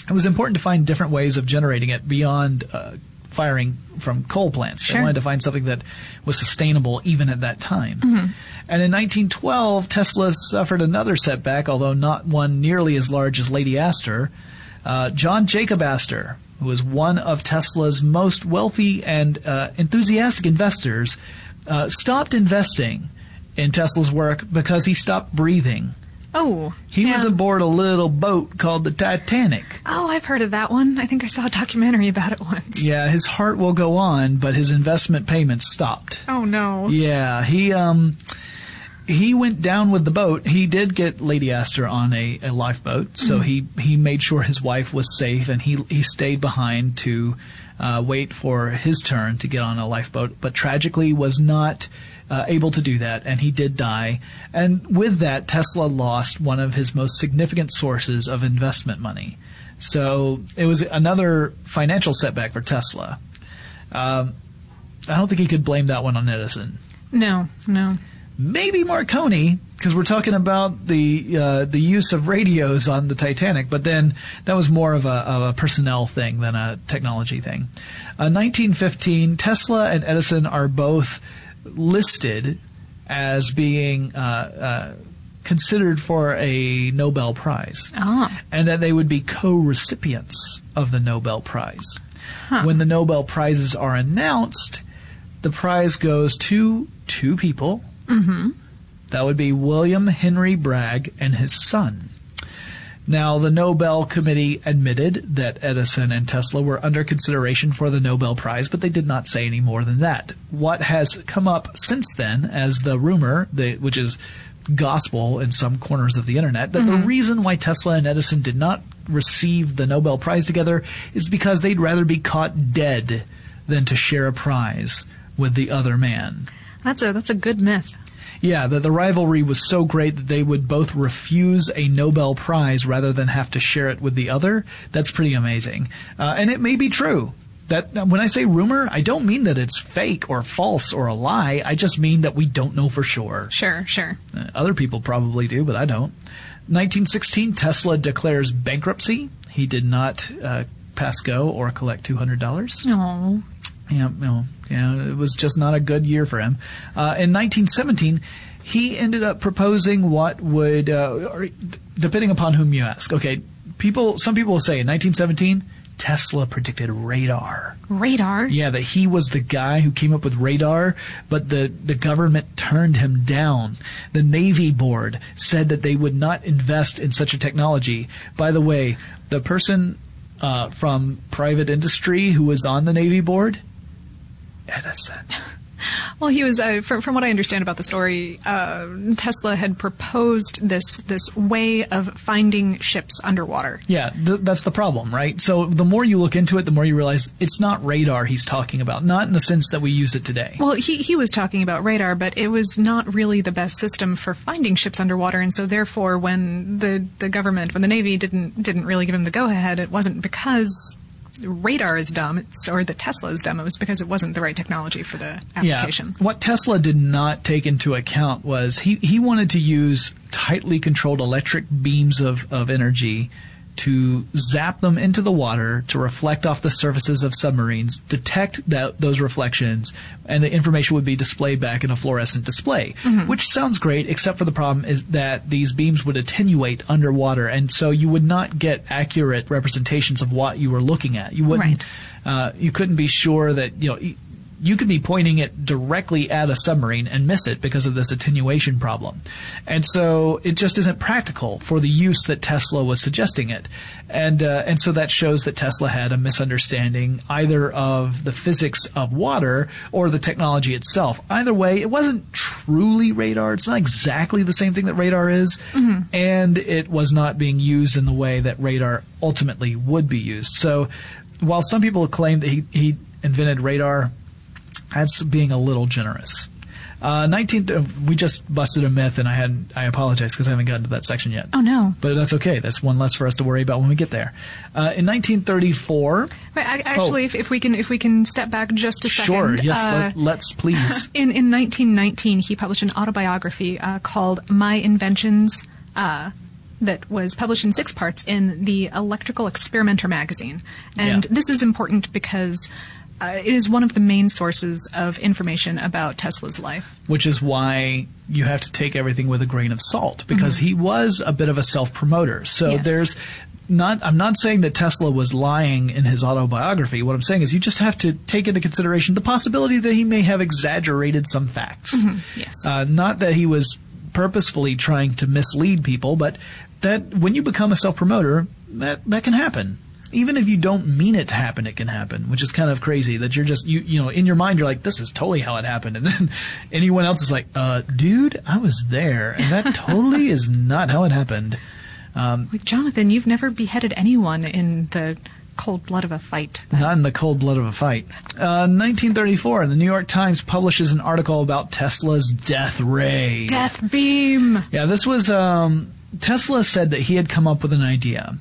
it was important to find different ways of generating it beyond uh, firing from coal plants. Sure. They wanted to find something that was sustainable even at that time. And in 1912, Tesla suffered another setback, although not one nearly as large as Lady Astor. Uh, John Jacob Astor, who was one of Tesla's most wealthy and uh, enthusiastic investors, uh, stopped investing in Tesla's work because he stopped breathing. Oh, He was yeah. aboard a little boat called the Titanic. Oh, I've heard of that one. I think I saw a documentary about it once. Yeah, his heart will go on, but his investment payments stopped. Oh no. Yeah, he um he went down with the boat. He did get Lady Astor on a, a lifeboat, so he he made sure his wife was safe, and he he stayed behind to uh, wait for his turn to get on a lifeboat. But tragically, was not. Uh, able to do that, and he did die. And with that, Tesla lost one of his most significant sources of investment money. So it was another financial setback for Tesla. Um, I don't think he could blame that one on Edison. No, no. Maybe Marconi, because we're talking about the uh, the use of radios on the Titanic, but then that was more of a, of a personnel thing than a technology thing. Uh, 1915, Tesla and Edison are both listed as being uh, uh, considered for a Nobel Prize Ah. and that they would be co-recipients of the Nobel Prize. When the Nobel Prizes are announced, the prize goes to two people. Mm-hmm. That would be William Henry Bragg and his son. Now, the Nobel Committee admitted that Edison and Tesla were under consideration for the Nobel Prize, but they did not say any more than that. What has come up since then as the rumor, the, which is gospel in some corners of the internet, that the reason why Tesla and Edison did not receive the Nobel Prize together is because they'd rather be caught dead than to share a prize with the other man. That's a that's a good myth. Yeah, that the rivalry was so great that they would both refuse a Nobel Prize rather than have to share it with the other. That's pretty amazing. Uh, and it may be true. That when I say rumor, I don't mean that it's fake or false or a lie. I just mean that we don't know for sure. Sure, sure. Uh, other people probably do, but I don't. 1916, Tesla declares bankruptcy. He did not uh, pass go or collect $200. No. Yeah, no. You know, it was just not a good year for him. Uh, in 1917, he ended up proposing what would, uh, depending upon whom you ask. Okay, people. Some people will say in 1917. Tesla predicted radar. Radar. Yeah, that he was the guy who came up with radar, but the, the government turned him down. The Navy board said that they would not invest in such a technology. By the way, the person uh, from private industry who was on the Navy board, Edison. <laughs> Well, he was, uh, from, from what I understand about the story, uh, Tesla had proposed this this way of finding ships underwater. Yeah, th- that's the problem, right? So the more you look into it, the more you realize it's not radar he's talking about, not in the sense that we use it today. Well, he, he was talking about radar, but it was not really the best system for finding ships underwater, and so therefore, when the, the government, when the Navy didn't didn't really give him the go ahead, it wasn't because radar is dumb, or that Tesla is dumb. It was because it wasn't the right technology for the application. Yeah. What Tesla did not take into account was he, he wanted to use tightly controlled electric beams of, of energy to zap them into the water to reflect off the surfaces of submarines, detect that, those reflections, and the information would be displayed back in a fluorescent display. Mm-hmm. Which sounds great, except for the problem is that these beams would attenuate underwater, and so you would not get accurate representations of what you were looking at. You wouldn't. Uh, you couldn't be sure that you know you could be pointing it directly at a submarine and miss it because of this attenuation problem. And so it just isn't practical for the use that Tesla was suggesting it. And, uh, and so that shows that Tesla had a misunderstanding either of the physics of water or the technology itself. Either way, it wasn't truly radar. It's not exactly the same thing that radar is. And it was not being used in the way that radar ultimately would be used. So while some people claim that he, he invented radar, that's being a little generous. Uh, 19th, uh, we just busted a myth, and I had I apologize because I haven't gotten to that section yet. Oh no! But that's okay. That's one less for us to worry about when we get there. Uh, in 1934, Wait, I, actually, if, if we can if we can step back just a second. Oh. sure, yes, uh, let, us please. <laughs> in in 1919, he published an autobiography uh, called My Inventions. Uh, that was published in six parts in the Electrical Experimenter magazine, and Yeah. this is important because uh, it is one of the main sources of information about Tesla's life. which is why you have to take everything with a grain of salt because he was a bit of a self-promoter. So Yes. there's not I'm not saying that Tesla was lying in his autobiography. What I'm saying is you just have to take into consideration the possibility that he may have exaggerated some facts. Yes. Uh, not that he was purposefully trying to mislead people, but that when you become a self-promoter, that that can happen. Even if you don't mean it to happen, it can happen, which is kind of crazy that you're just, you, you know, in your mind, you're like, this is totally how it happened. And then <laughs> anyone else is like, uh, dude, I was there. And that <laughs> totally is not how it happened. Like, Jonathan, you've never beheaded anyone in the cold blood of a fight. Not in the cold blood of a fight. Uh, 1934, the New York Times publishes an article about Tesla's death ray. Death beam. Yeah, this was um, Tesla said that he had come up with an idea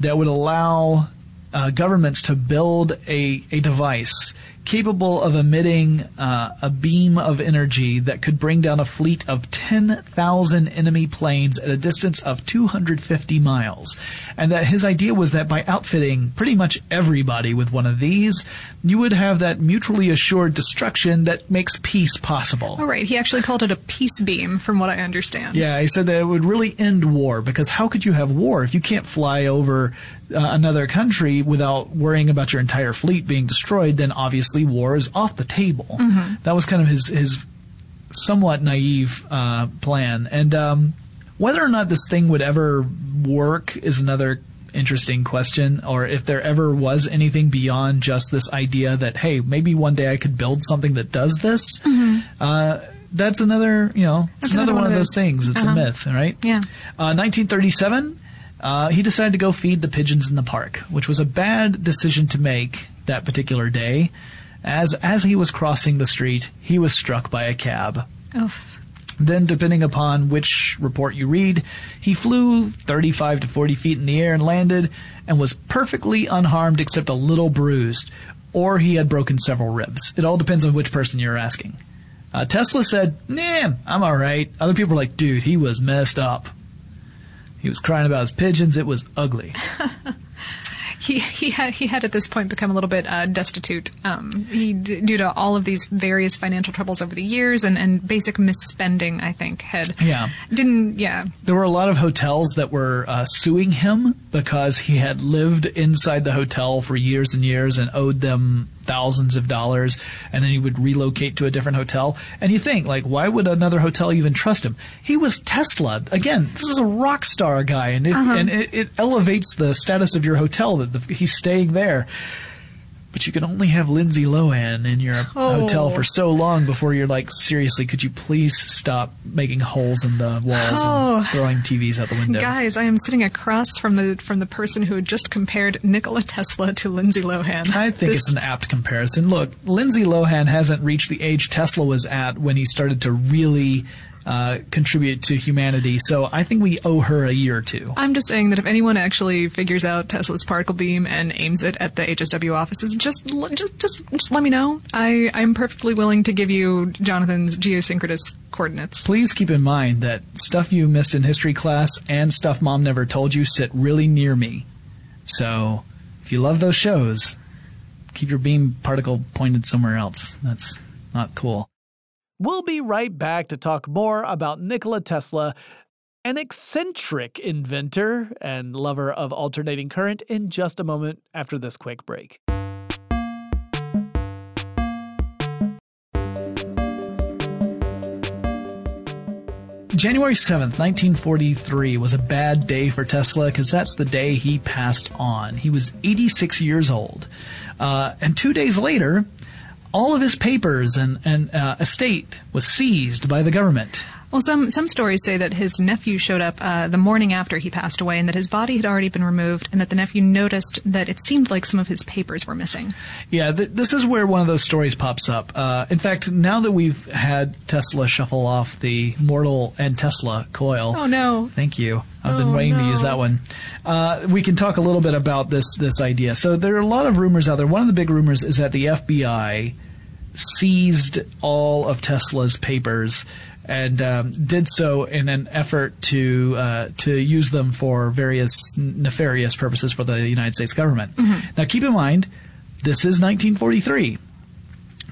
that would allow uh, governments to build a, a device capable of emitting uh, a beam of energy that could bring down a fleet of 10,000 enemy planes at a distance of 250 miles. And that his idea was that by outfitting pretty much everybody with one of these, you would have that mutually assured destruction that makes peace possible. All right. He actually called it a peace beam, from what I understand. Yeah, he said that it would really end war because how could you have war if you can't fly over uh, another country without worrying about your entire fleet being destroyed? Then obviously war is off the table. That was kind of his his somewhat naive uh, plan, and um, whether or not this thing would ever work is another interesting question or if there ever was anything beyond just this idea that hey maybe one day i could build something that does this uh, that's another you know it's That's another, one, of those things it's Uh-huh. a myth right Yeah. uh, 1937 uh, he decided to go feed the pigeons in the park which was a bad decision to make that particular day as as he was crossing the street he was struck by a cab Oof. then, depending upon which report you read, he flew 35 to 40 feet in the air and landed and was perfectly unharmed except a little bruised, or he had broken several ribs. It all depends on which person you're asking. Uh, Tesla said, nah, I'm alright. Other people were like, dude, he was messed up. He was crying about his pigeons. It was ugly. <laughs> he he had he had at this point become a little bit uh, destitute. Um, he d- due to all of these various financial troubles over the years and, and basic misspending. I think had Yeah. didn't yeah There were a lot of hotels that were uh, suing him because he had lived inside the hotel for years and years and owed them thousands of dollars, and then he would relocate to a different hotel. And you think, like, why would another hotel even trust him? He was Tesla. Again, this is a rock star guy, and it, uh-huh. and it, it elevates the status of your hotel that the, he's staying there. But you can only have Lindsay Lohan in your Oh. hotel for oh. so long before you're like, seriously, could you please stop making holes in the walls Oh. and throwing TVs out the window? guys. I am sitting across from the from the person who had just compared Nikola Tesla to Lindsay Lohan. I think This- it's an apt comparison. Look, Lindsay Lohan hasn't reached the age Tesla was at when he started to really uh, contribute to humanity, so I think we owe her a year or two. I'm just saying that if anyone actually figures out Tesla's particle beam and aims it at the HSW offices, just just just, just let me know. I I'm perfectly willing to give you Jonathan's geosynchronous coordinates. Please keep in mind that stuff you missed in history class and stuff mom never told you sit really near me. So, if you love those shows, keep your beam particle pointed somewhere else. That's not cool. We'll be right back to talk more about Nikola Tesla, an eccentric inventor and lover of alternating current, in just a moment after this quick break. January 7th, 1943 was a bad day for Tesla because that's the day he passed on. He was 86 years old. Uh, and two days later, all of his papers and, and uh, estate was seized by the government. Well, some some stories say that his nephew showed up uh, the morning after he passed away, and that his body had already been removed, and that the nephew noticed that it seemed like some of his papers were missing. Yeah, th- this is where one of those stories pops up. Uh, in fact, now that we've had Tesla shuffle off the Mortal and Tesla coil, Oh no! Thank you. I've been Oh, waiting to use that one. Uh, we can talk a little bit about this this idea. So there are a lot of rumors out there. One of the big rumors is that the FBI seized all of Tesla's papers and um, did so in an effort to uh, to use them for various nefarious purposes for the United States government. Now, keep in mind, this is 1943.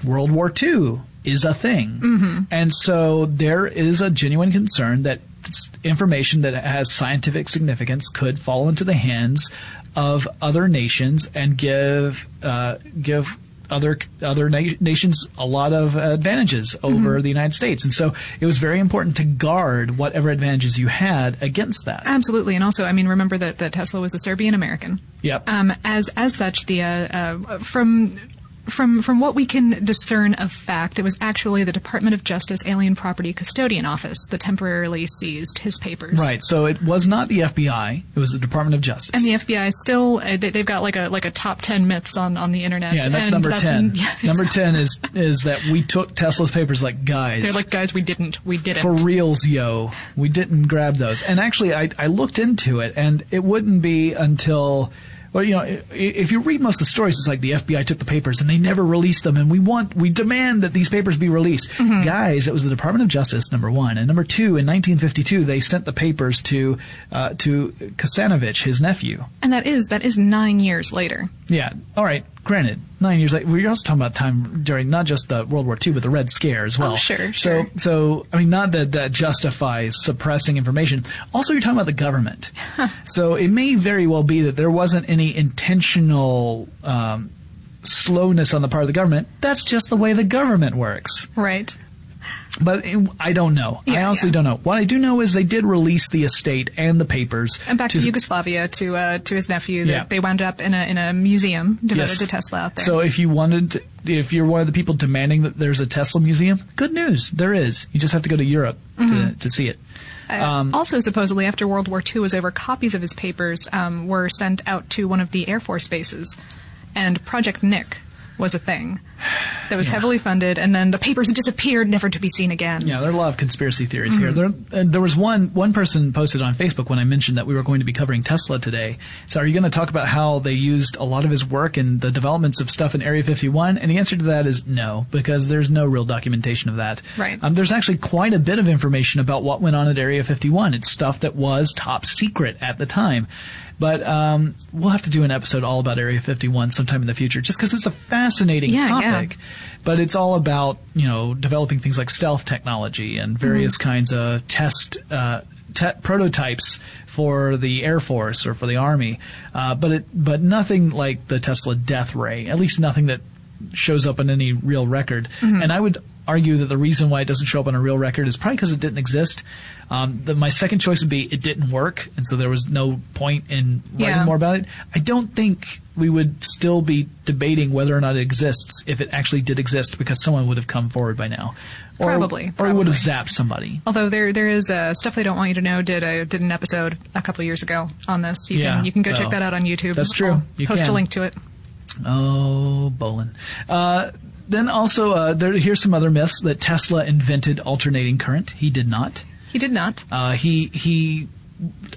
World War II is a thing. And so there is a genuine concern that information that has scientific significance could fall into the hands of other nations and give uh, give other other na- nations a lot of advantages over the United States. And so it was very important to guard whatever advantages you had against that. Absolutely, and also, I mean, remember that, that Tesla was a Serbian American. Yep. Um, as as such, the uh, uh, from from from what we can discern of fact, it was actually the Department of Justice Alien Property Custodian Office that temporarily seized his papers. Right. So it was not the FBI. It was the Department of Justice. And the FBI still uh, they, they've got like a like a top ten myths on, on the internet. Yeah, and that's and number ten. <laughs> yeah, number ten is is that we took Tesla's papers like guys. They're like, guys, we didn't, we didn't. for reals, yo. We didn't grab those. And actually, I, I looked into it, and it wouldn't be until. Well, you know, if you read most of the stories, it's like the FBI took the papers and they never released them, and we want, we demand that these papers be released. Mm-hmm. Guys, it was the Department of Justice, number one, and number two, in 1952, they sent the papers to uh, to Kosanovich, his nephew. and that is that is nine years later. Yeah. All right. Granted, nine years later, we're also talking about time during not just the World War II, but the Red Scare as well. Oh, sure, So, sure. so I mean, not that that justifies suppressing information. Also, you're talking about the government. so it may very well be that there wasn't any intentional um, slowness on the part of the government. That's just the way the government works. Right. But it, I don't know. I honestly yeah. don't know. What I do know is they did release the estate and the papers. And back to, Yugoslavia to uh, to his nephew. That Yeah. They wound up in a in a museum devoted Yes. to Tesla out there. So if you wanted, to, if you're one of the people demanding that there's a Tesla museum, good news, there is. You just have to go to Europe Mm-hmm. to, to see it. Uh, also, supposedly after World War II was over, copies of his papers um, were sent out to one of the Air Force bases, and Project Nick was a thing <sighs> that was heavily funded, and then the papers disappeared, never to be seen again. Yeah, there are a lot of conspiracy theories here. There, uh, there was one one person posted on Facebook when I mentioned that we were going to be covering Tesla today. So, are you going to talk about how they used a lot of his work in the developments of stuff in Area 51? And the answer to that is no, because there's no real documentation of that. Right. Um, there's actually quite a bit of information about what went on at Area 51. It's stuff that was top secret at the time. But um, we'll have to do an episode all about Area 51 sometime in the future, just because it's a fascinating Yeah, yeah. Topic. But it's all about you know developing things like stealth technology and various Mm-hmm. kinds of test uh, te- prototypes for the Air Force or for the Army. Uh, but it but nothing like the Tesla Death Ray. At least nothing that shows up in any real record. Mm-hmm. And I would argue that the reason why it doesn't show up on a real record is probably because it didn't exist. Um, the, my second choice would be it didn't work, and so there was no point in writing Yeah. more about it. I don't think we would still be debating whether or not it exists if it actually did exist because someone would have come forward by now. Or, Probably, Or would have zapped somebody. Although there there is uh, stuff they don't want you to know did a did an episode a couple years ago on this. You Yeah, can you can go check that out on YouTube. that's true. I'll You post can. a link to it. Oh, Bolin. Uh, then also, uh, there, here's some other myths that Tesla invented alternating current. He did not. He did not. Uh, he he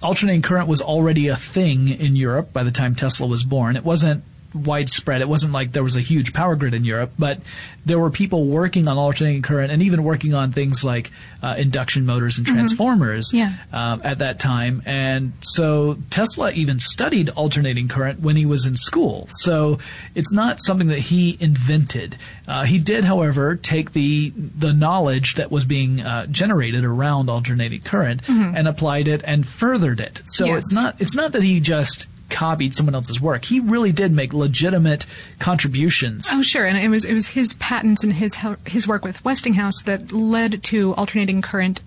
alternating current was already a thing in Europe by the time Tesla was born. It wasn't widespread. It wasn't like there was a huge power grid in Europe, but there were people working on alternating current and even working on things like uh, induction motors and transformers Yeah. um, at that time. And so Tesla even studied alternating current when he was in school. So it's not something that he invented. Uh, he did, however, take the the knowledge that was being uh, generated around alternating current and applied it and furthered it. So Yes. it's not it's not that he just copied someone else's work. He really did make legitimate contributions. Oh, sure, and it was it was his patents and his his work with Westinghouse that led to alternating current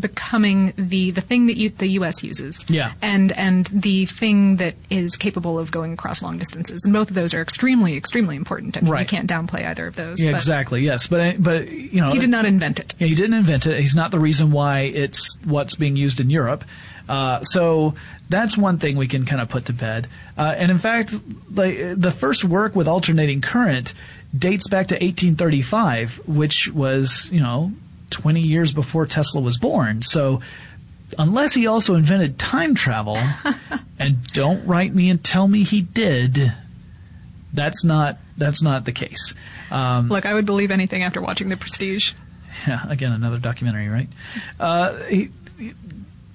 becoming the the thing that you, the U.S. uses. Yeah. and and the thing that is capable of going across long distances, and both of those are extremely extremely important. I mean, Right. you can't downplay either of those. yeah, exactly. Yes, but but you know He did not invent it. Yeah, he didn't invent it. He's not the reason why it's what's being used in Europe. Uh, so that's one thing we can kind of put to bed. Uh, and in fact, like, the first work with alternating current dates back to 1835, which was you know 20 years before Tesla was born. So unless he also invented time travel, <laughs> and don't write me and tell me he did, that's not that's not the case. Um, Look, I would believe anything after watching The Prestige. <laughs> yeah, again, another documentary, right? Uh, he,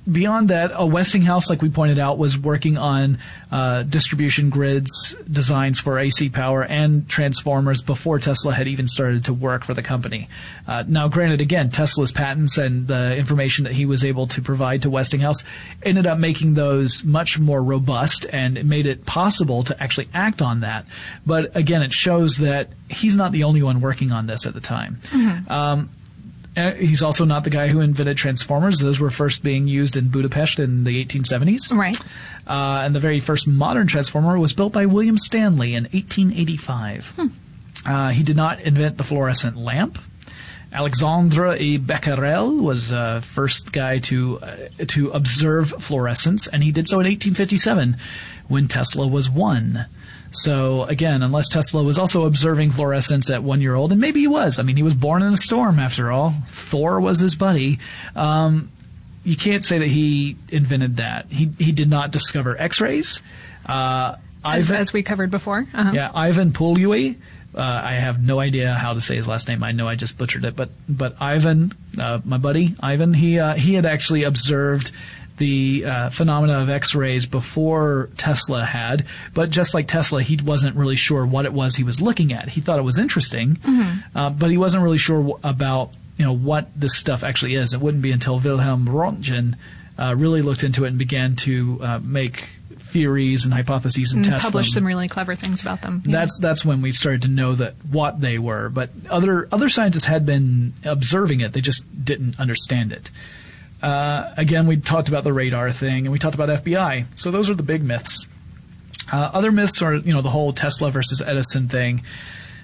beyond that, uh, Westinghouse, like we pointed out, was working on uh, distribution grids, designs for AC power, and transformers before Tesla had even started to work for the company. Uh, now, granted, again, Tesla's patents and the information that he was able to provide to Westinghouse ended up making those much more robust and it made it possible to actually act on that. But again, it shows that he's not the only one working on this at the time. Um, uh, he's also not the guy who invented transformers. Those were first being used in Budapest in the 1870s. Right. Uh, and the very first modern transformer was built by William Stanley in 1885. Uh, he did not invent the fluorescent lamp. Alexandre E. Becquerel was the uh, first guy to uh, to observe fluorescence, and he did so in 1857 when Tesla was one. So again, unless Tesla was also observing fluorescence at one year old, and maybe he was. I mean, he was born in a storm after all. Thor was his buddy. Um, you can't say that he invented that. He he did not discover X-rays. Uh, As, Ivan, as we covered before. Uh-huh. yeah, Ivan Puluj. Uh, I have no idea how to say his last name. I know I just butchered it, but but Ivan, uh, my buddy Ivan, he uh, he had actually observed the uh, phenomena of X-rays before Tesla had, but just like Tesla, he wasn't really sure what it was he was looking at. He thought it was interesting, uh, but he wasn't really sure w- about you know what this stuff actually is. It wouldn't be until Wilhelm Röntgen uh, really looked into it and began to uh, make theories and hypotheses and, And test published them some really clever things about them. Yeah. that's that's when we started to know that what they were. But other other scientists had been observing it; they just didn't understand it. Uh, again, we talked about the radar thing, and we talked about FBI. So those are the big myths. Uh, other myths are, you know, the whole Tesla versus Edison thing.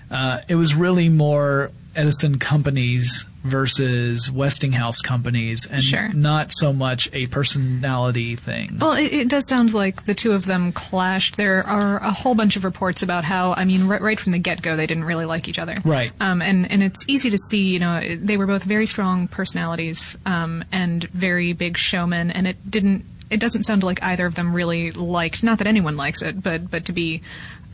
Uh, it was really more. Edison companies versus Westinghouse companies, and Sure. not so much a personality thing. Well, it, it does sound like the two of them clashed. There are a whole bunch of reports about how, I mean, right, right from the get go, they didn't really like each other. Right. Um, and, and it's easy to see, you know, they were both very strong personalities um, and very big showmen, and it didn't. It doesn't sound like either of them really liked. Not that anyone likes it, but but to be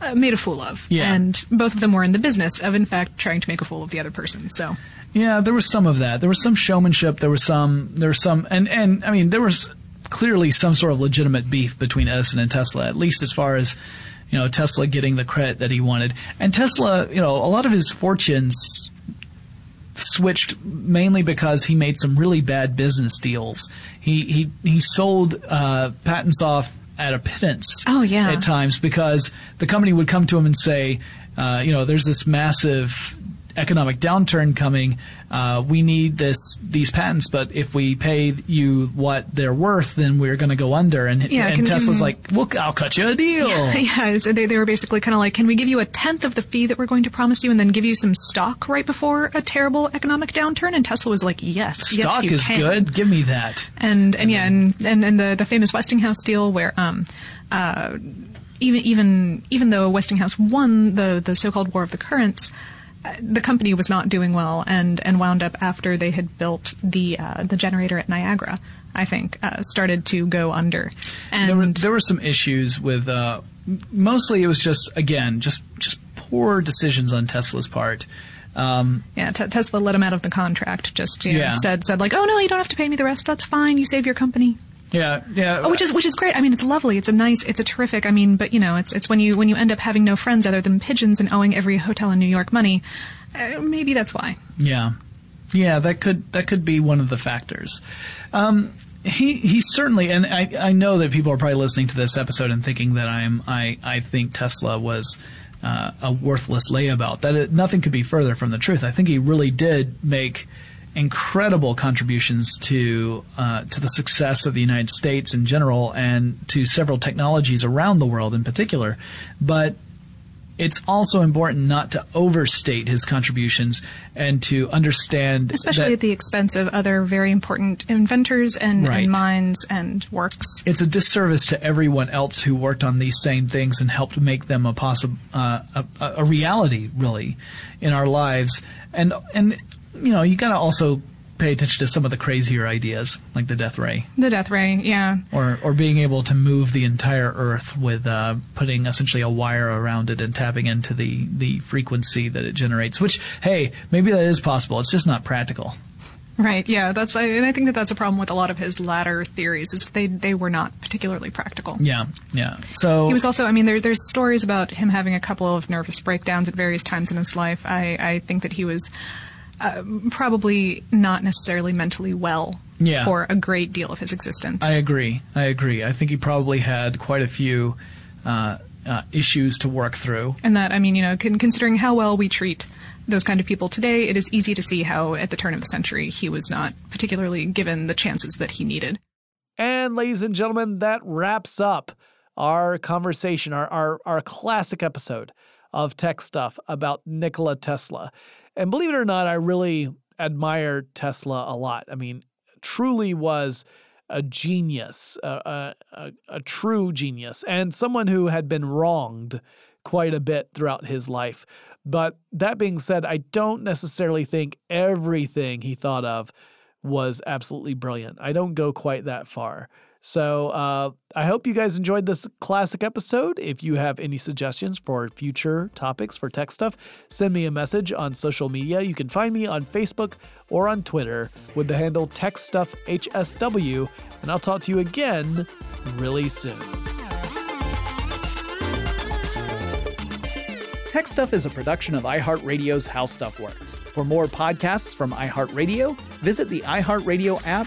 uh, made a fool of. Yeah. And both of them were in the business of, in fact, trying to make a fool of the other person. So. Yeah, there was some of that. There was some showmanship. There was some. There was some, and and I mean, there was clearly some sort of legitimate beef between Edison and Tesla, at least as far as you know Tesla getting the credit that he wanted. And Tesla, you know, a lot of his fortunes switched mainly because he made some really bad business deals. He he he sold uh, patents off at a pittance. Oh, yeah. At times because the company would come to him and say, uh, you know, there's this massive economic downturn coming. Uh, we need this these patents, but if we pay you what they're worth, then we're going to go under. And, Yeah, and can- Tesla's can- like, look, I'll cut you a deal. <laughs> Yeah, so they, they were basically kind of like, can we give you a tenth of the fee that we're going to promise you and then give you some stock right before a terrible economic downturn? And Tesla was like, yes, yes, Stock you is can. good. Give me that. And, and yeah, and, and, and the, the famous Westinghouse deal where, um, uh, even, even, even though Westinghouse won the, the so-called War of the Currents, the company was not doing well and, and wound up after they had built the, uh, the generator at Niagara. I think uh, started to go under, and there were there were some issues with uh, mostly it was just again just just poor decisions on Tesla's part. Um, Yeah, Te- Tesla let him out of the contract. Just you know, Yeah. said said like, oh no, you don't have to pay me the rest. That's fine. You save your company. Yeah, yeah. Oh, which is which is great. I mean, it's lovely. It's a nice. It's a terrific. I mean, but you know, it's it's when you when you end up having no friends other than pigeons and owing every hotel in New York money. Uh, maybe that's why. Yeah, yeah, that could that could be one of the factors. Um, he he certainly, and I I know that people are probably listening to this episode and thinking that I'm I I think Tesla was. Uh, a worthless layabout. That it, nothing could be further from the truth. I think he really did make incredible contributions to uh, to the success of the United States in general, and to several technologies around the world in particular. But it's also important not to overstate his contributions and to understand Especially that at the expense of other very important inventors and, Right. and minds and works. it's a disservice to everyone else who worked on these same things and helped make them a possible uh, a, a a reality really in our lives and and you know you got to also pay attention to some of the crazier ideas like the death ray The death ray, yeah. or or being able to move the entire earth with uh, putting essentially a wire around it and tapping into the the frequency that it generates which hey maybe that is possible it's just not practical Right, yeah, that's I, and I think that that's a problem with a lot of his latter theories is they they were not particularly practical. yeah yeah so He was also, I mean, there, there's stories about him having a couple of nervous breakdowns at various times in his life. I, I think that he was uh, probably not necessarily mentally well Yeah. for a great deal of his existence. I agree. I agree. I think he probably had quite a few uh, uh, issues to work through. and that, I mean, you know, con- considering how well we treat those kind of people today, it is easy to see how at the turn of the century he was not particularly given the chances that he needed. And ladies and gentlemen, that wraps up our conversation, our, our, our classic episode of tech stuff about Nikola Tesla. And believe it or not, I really admire Tesla a lot. I mean, truly was a genius, a, a, a, true genius, and someone who had been wronged quite a bit throughout his life. But that being said, I don't necessarily think everything he thought of was absolutely brilliant. I don't go quite that far. So uh, I hope you guys enjoyed this classic episode. If you have any suggestions for future topics for tech stuff, send me a message on social media. You can find me on Facebook or on Twitter with the handle TechStuffHSW, and I'll talk to you again really soon. Tech Stuff is a production of iHeartRadio's How Stuff Works. For more podcasts from iHeartRadio, visit the iHeartRadio app,